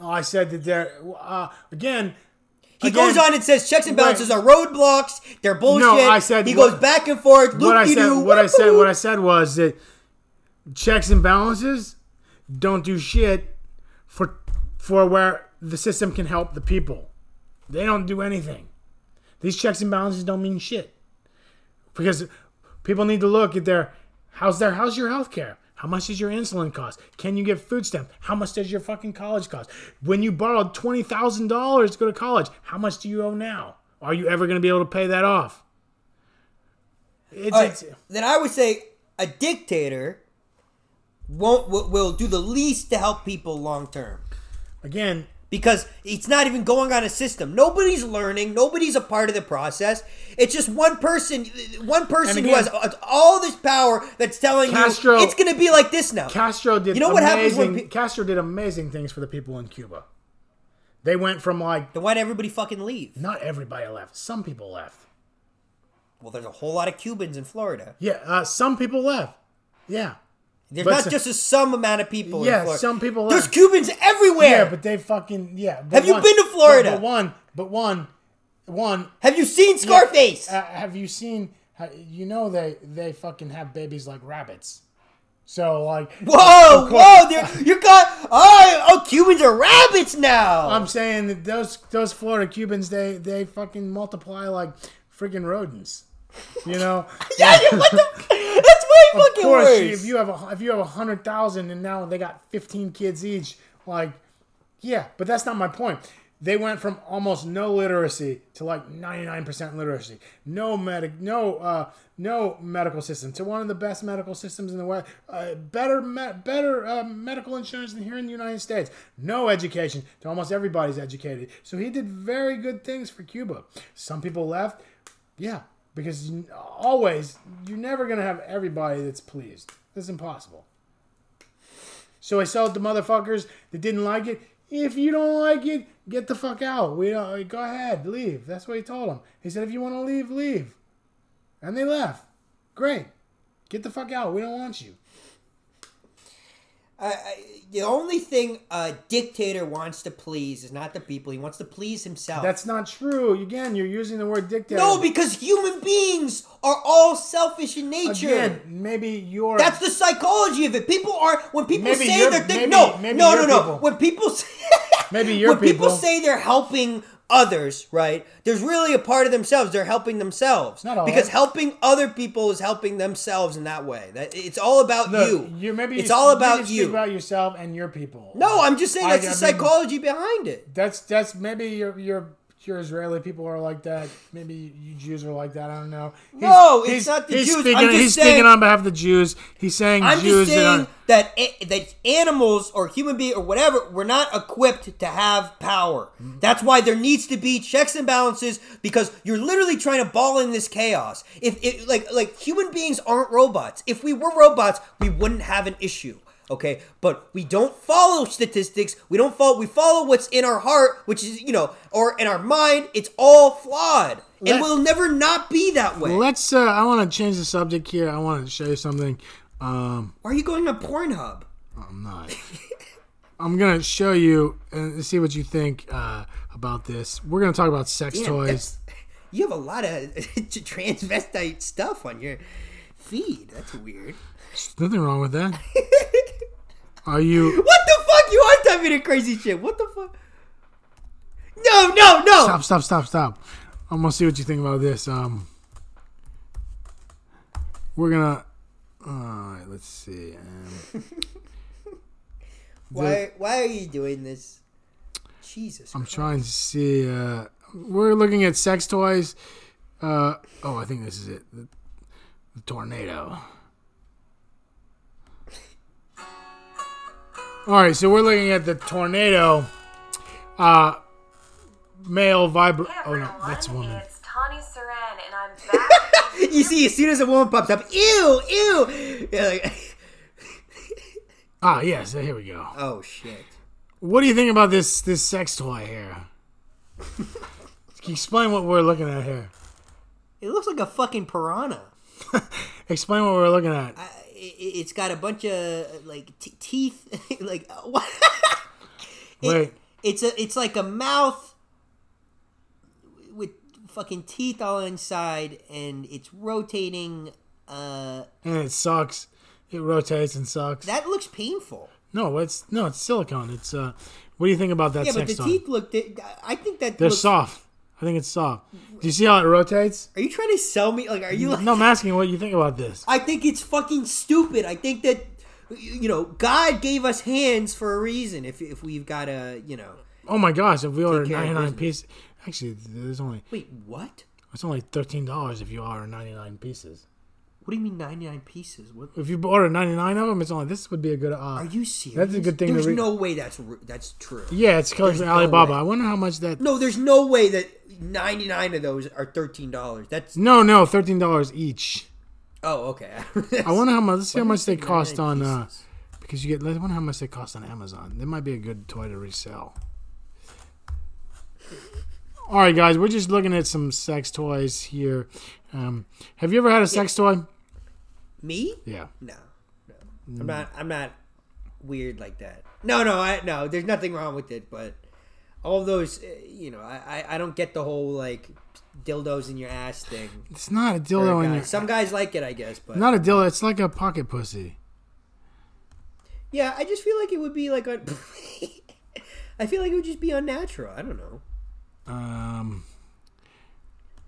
Oh, I said that there. Uh, again, He again, goes on and says checks and balances are roadblocks. They're bullshit. No, I said he what- goes back and forth. What I said. What I said. What I said was that checks and balances don't do shit for for where the system can help the people. They don't do anything. These checks and balances don't mean shit because people need to look at their how's their how's your health care. How much does your insulin cost? Can you get food stamps? How much does your fucking college cost? When you borrowed twenty thousand dollars to go to college, how much do you owe now? Are you ever going to be able to pay that off? It's, All it's then I would say a dictator won't will do the least to help people long term again. Because it's not even going on a system. Nobody's learning. Nobody's a part of the process. It's just one person, one person And who has all this power that's telling Castro- you it's going to be like this now. Castro did You know what happens when pe- Castro did amazing things for the people in Cuba. They went from like then why'd everybody fucking leave? not everybody left. Some people left. Well, there's a whole lot of Cubans in Florida. Yeah, uh, some people left. Yeah, There's But not so- just a some amount of people. Yeah, in Florida. some people There's left. Cubans everywhere. yeah, but they fucking yeah. Have you been to Florida? But, but one, but one, one. Have you seen Scarface? Uh, have you seen? You know they they fucking have babies like rabbits. So like, Whoa, whoa! You got oh, oh, Cubans are rabbits now. I'm saying that those those Florida Cubans they they fucking multiply like freaking rodents. You know. yeah, yeah, what the? Way Of fucking course, worse. if you have a if you have a hundred thousand and now they got fifteen kids each, like, yeah, but that's not my point. They went from almost no literacy to like ninety nine percent literacy. No medic, no uh, no medical system to one of the best medical systems in the world. Uh, better me- better uh, medical insurance than here in the United States. No education to almost everybody's educated. So he did very good things for Cuba. Some people left, yeah, because always you're never gonna have everybody that's pleased. That's impossible. So I sold the motherfuckers that didn't like it. If you don't like it, get the fuck out. We don't, go ahead, leave. That's what he told them. He said, if you want to leave, leave. And they left. Great. Get the fuck out. We don't want you. I, I, the only thing a dictator wants to please is not the people; he wants to please himself. That's not true. Again, you're using the word dictator. no, because human beings are all selfish in nature. again, maybe you're. That's the psychology of it. People are when people Maybe say they're think, maybe- no, maybe no, no, no. people. When people say, Maybe your when people people. say they're helping others, right? There's really a part of themselves. They're helping themselves Not all. because helping other people is helping themselves in that way. That it's all about Look, you. You're maybe it's you- all about you. About yourself and your people. no, I'm just saying I- that's the I mean- psychology behind it. That's that's maybe your your your Israeli people are like that. Maybe you Jews are like that. I don't know. He's- No, it's not the he's Jews. Speaking, he's saying- speaking on behalf of the Jews. He's saying I'm Jews just saying that a- that animals or human being or whatever we're not equipped to have power. That's why there needs to be checks and balances because you're literally trying to ball in this chaos. If it like like human beings aren't robots. If we were robots, we wouldn't have an issue. Okay, but we don't follow statistics. We don't follow. We follow what's in our heart, which is you know, or in our mind. It's all flawed, and Let- will never not be that way. Let's. Uh, I want to change the subject here. I want to show you something. Um, Why are you going to Pornhub? I'm not. I'm gonna show you and see what you think uh, about this. We're gonna talk about sex toys. You have a lot of transvestite stuff on your feed. That's weird. There's nothing wrong with that. Are you? What the fuck? You are typing in crazy shit. What the fuck? No, no, no. Stop! Stop! Stop! Stop! I'm gonna see what you think about this. Um, we're gonna All right, let's see. Um, Why? Why are you doing this? Jesus. I'm Christ. trying to see. Uh, we're looking at sex toys. Uh, oh, I think this is it. The, the tornado. All right, so we're looking at the tornado. Uh, male vibra. Hey Oh no, that's a woman. it's Tani Saran, and I'm back. You see, as soon as a woman pops up, ew, ew. You're like, Ah, yes. Here we go. oh shit. What do you think about this this sex toy here? Can you explain what we're looking at here? It looks like a fucking piranha. Explain what we're looking at. I- it, it's got a bunch of like t- teeth, like what? It- Wait. it's a it's like a mouth with fucking teeth all inside, and it's rotating. Uh, and it sucks. It rotates and sucks. that looks painful. no, it's no, it's silicone. It's uh. What do you think about that Yeah, but the teeth look. I think that They're looks, soft. I think it's soft. Do you see how it rotates? Are you trying to sell me? Like, are you like? No, I'm asking what you think about this. I think it's fucking stupid. I think that you know God gave us hands for a reason. If if we've got a you know. Oh my gosh! If we order care of 99 business. pieces, actually, there's only Wait, what? it's only thirteen dollars if you order 99 pieces. What do you mean ninety nine pieces? What? If you order 99 of them, it's only this would be a good. Uh, Are you serious? That's a good thing to There's no way that's that's true. yeah, it's coming from no Alibaba. way. I wonder how much that. No, there's no way that ninety nine of those are thirteen dollars. That's No, no, thirteen dollars each. oh okay. I wonder how much. Let's see how much they cost on. Uh, because you get. I wonder how much they cost on Amazon. They might be a good toy to resell. All right, guys, we're just looking at some sex toys here. Um, have you ever had a sex toy? Me? Yeah. No, no. I'm not. I'm not weird like that. No, no, I no. There's nothing wrong with it, but all those, uh, you know, I, I I don't get the whole like dildos in your ass thing. It's not a dildo in guys. your. Some guys like it, I guess, but Not a dildo. It's like a pocket pussy. yeah, I just feel like it would be like a. I feel like it would just be unnatural. I don't know. Um.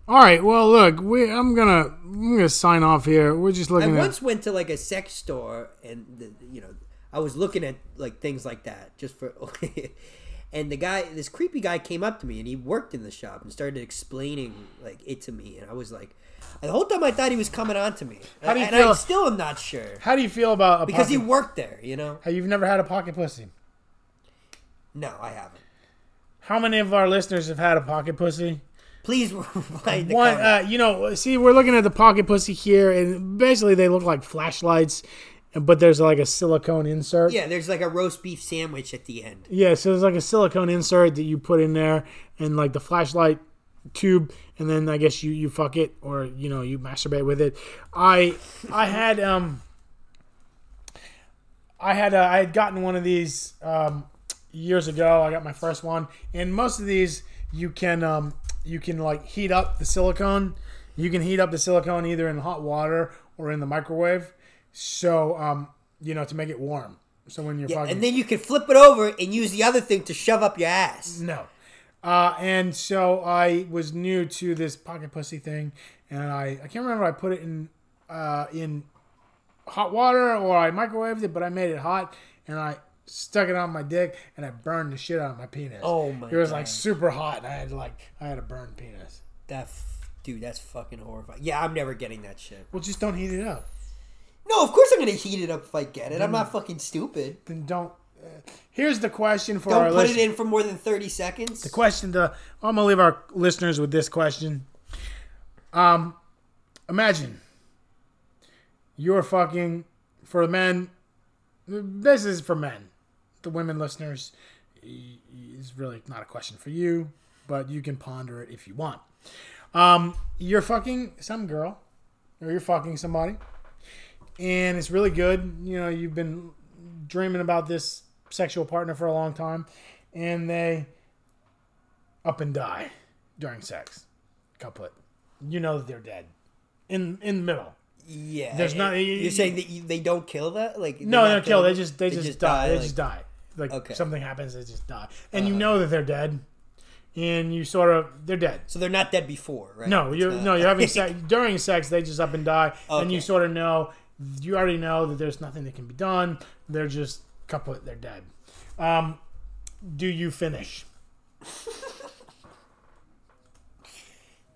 All right. Well, look, we. I'm gonna. I'm gonna sign off here. We're just I looking at. once went to like a sex store and the, you know I was looking at like things like that just for and the guy this creepy guy came up to me and he worked in the shop and started explaining like it to me. And I was like the whole time I thought he was coming on to me. How do you and feel- I still am not sure. How do you feel about a because he worked there you know? Hey, you've never had a pocket pussy. no I haven't. How many of our listeners have had a pocket pussy? please reply in the One, uh, you know, see, we're looking at the pocket pussy here, and basically they look like flashlights, but there's like a silicone insert. yeah there's like a roast beef sandwich at the end Yeah, so there's like a silicone insert that you put in there, and like the flashlight tube, and then I guess you you fuck it or you know you masturbate with it. I I had um I had uh, I had gotten one of these um, years ago. I got my first one, and most of these you can um, you can like heat up the silicone. You can heat up the silicone either in hot water or in the microwave. So um, you know to make it warm. So when you're yeah, fucking and then you can flip it over and use the other thing to shove up your ass no. Uh, and so I was new to this pocket pussy thing, and I, I can't remember I put it in uh, in hot water or I microwaved it, but I made it hot and I stuck it on my dick and I burned the shit out of my penis. Oh my It was like super hot, and I had like I had a burned penis. that f- dude that's fucking horrifying yeah I'm never getting that shit Well, just don't heat it up. No, of course I'm gonna heat it up if I get it. I'm not fucking stupid. Then don't. Uh, here's the question for our Don't put listeners. it in for more than 30 seconds. The question to I'm gonna leave our listeners with this question. Um, imagine you're fucking for men. This is for men. The women listeners is really not a question for you, but you can ponder it if you want. Um, you're fucking some girl, or you're fucking somebody, and it's really good. You know, you've been dreaming about this sexual partner for a long time, and they up and die during sex. Couplet. You know that they're dead. In in the middle. yeah. There's not- You're saying that you, they don't kill that? Like No, not don't kill. They just they, just, die. They like- just die. Like Okay. something happens, they just die. And you Uh-huh. know that they're dead. And you sort of they're dead. So they're not dead before, right? No, you're not- no, you're having sex during sex. They just up and die, and you sort of know you already know that there's nothing that can be done. They're just kaput. They're dead. Um, do you finish?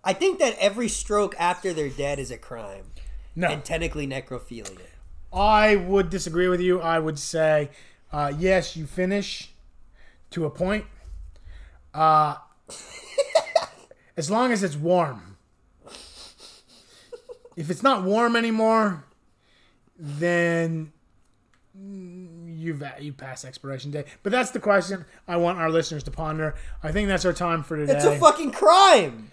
I think that every stroke after they're dead is a crime No. and technically necrophilia. I would disagree with you. I would say, uh, yes, you finish to a point. Uh, as long as it's warm. If it's not warm anymore, then you've you pass expiration date. But that's the question I want our listeners to ponder. I think that's our time for today. It's a fucking crime.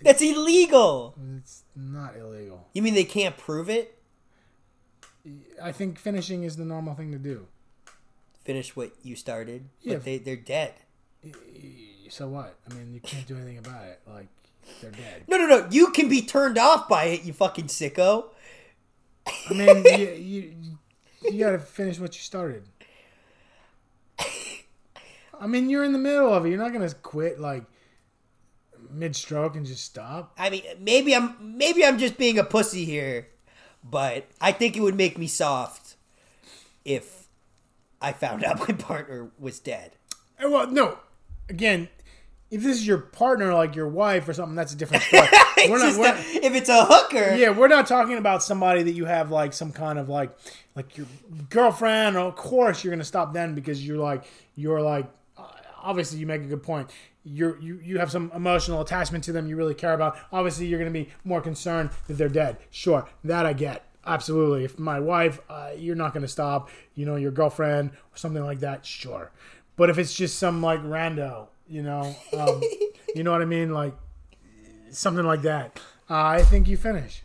That's illegal. it's not illegal. You mean they can't prove it? I think finishing is the normal thing to do. Finish what you started, Yeah. but they they're dead. So what? I mean, you can't do anything about it. Like they're dead. No, no, no. You can be turned off by it, you fucking sicko. I mean, you, you, you got to finish what you started. I mean, you're in the middle of it. You're not gonna quit like mid-stroke and just stop. I mean, maybe I'm maybe I'm just being a pussy here, but I think it would make me soft if I found out my partner was dead. Eh, Well, no. Again, if this is your partner, like your wife or something, that's a different story. We're not. We're, a- if it's a hooker, yeah, we're not talking about somebody that you have like some kind of like like your girlfriend. Of course, you're gonna stop then because you're like you're like obviously you make a good point. You're you you have some emotional attachment to them. You really care about. Obviously, you're gonna be more concerned that they're dead. Sure, that I get. Absolutely. If my wife, uh, you're not gonna stop. You know, your girlfriend or something like that. Sure, but if it's just some like rando, you know, um, you know what I mean, like something like that. Uh, I think you finish.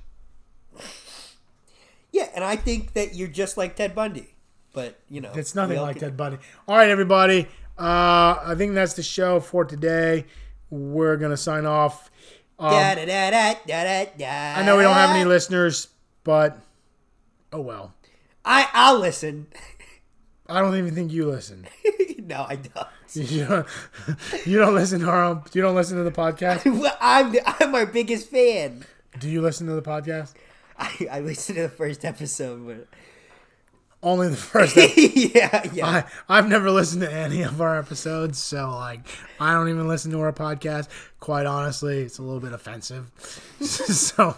yeah, and I think that you're just like Ted Bundy, but you know, It's nothing like can- that, buddy. All right, everybody. Uh, I think that's the show for today. We're gonna sign off. Um, da, da, da, I know we don't have any listeners, but oh well. I I'll listen. I don't even think you listen. no, I don't. You don't, you don't listen to our own, you don't listen to the podcast. Well, I'm the, I'm our biggest fan. Do you listen to the podcast? I, I listened to the first episode. But... Only the first. yeah, yeah. I, I've never listened to any of our episodes, so like I don't even listen to our podcast. Quite honestly, it's a little bit offensive. so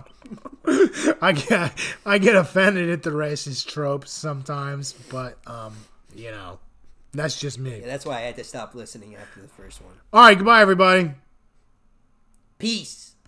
I get I get offended at the racist tropes sometimes, but um, you know, that's just me. That's why I had to stop listening after the first one. All right, goodbye, everybody. Peace.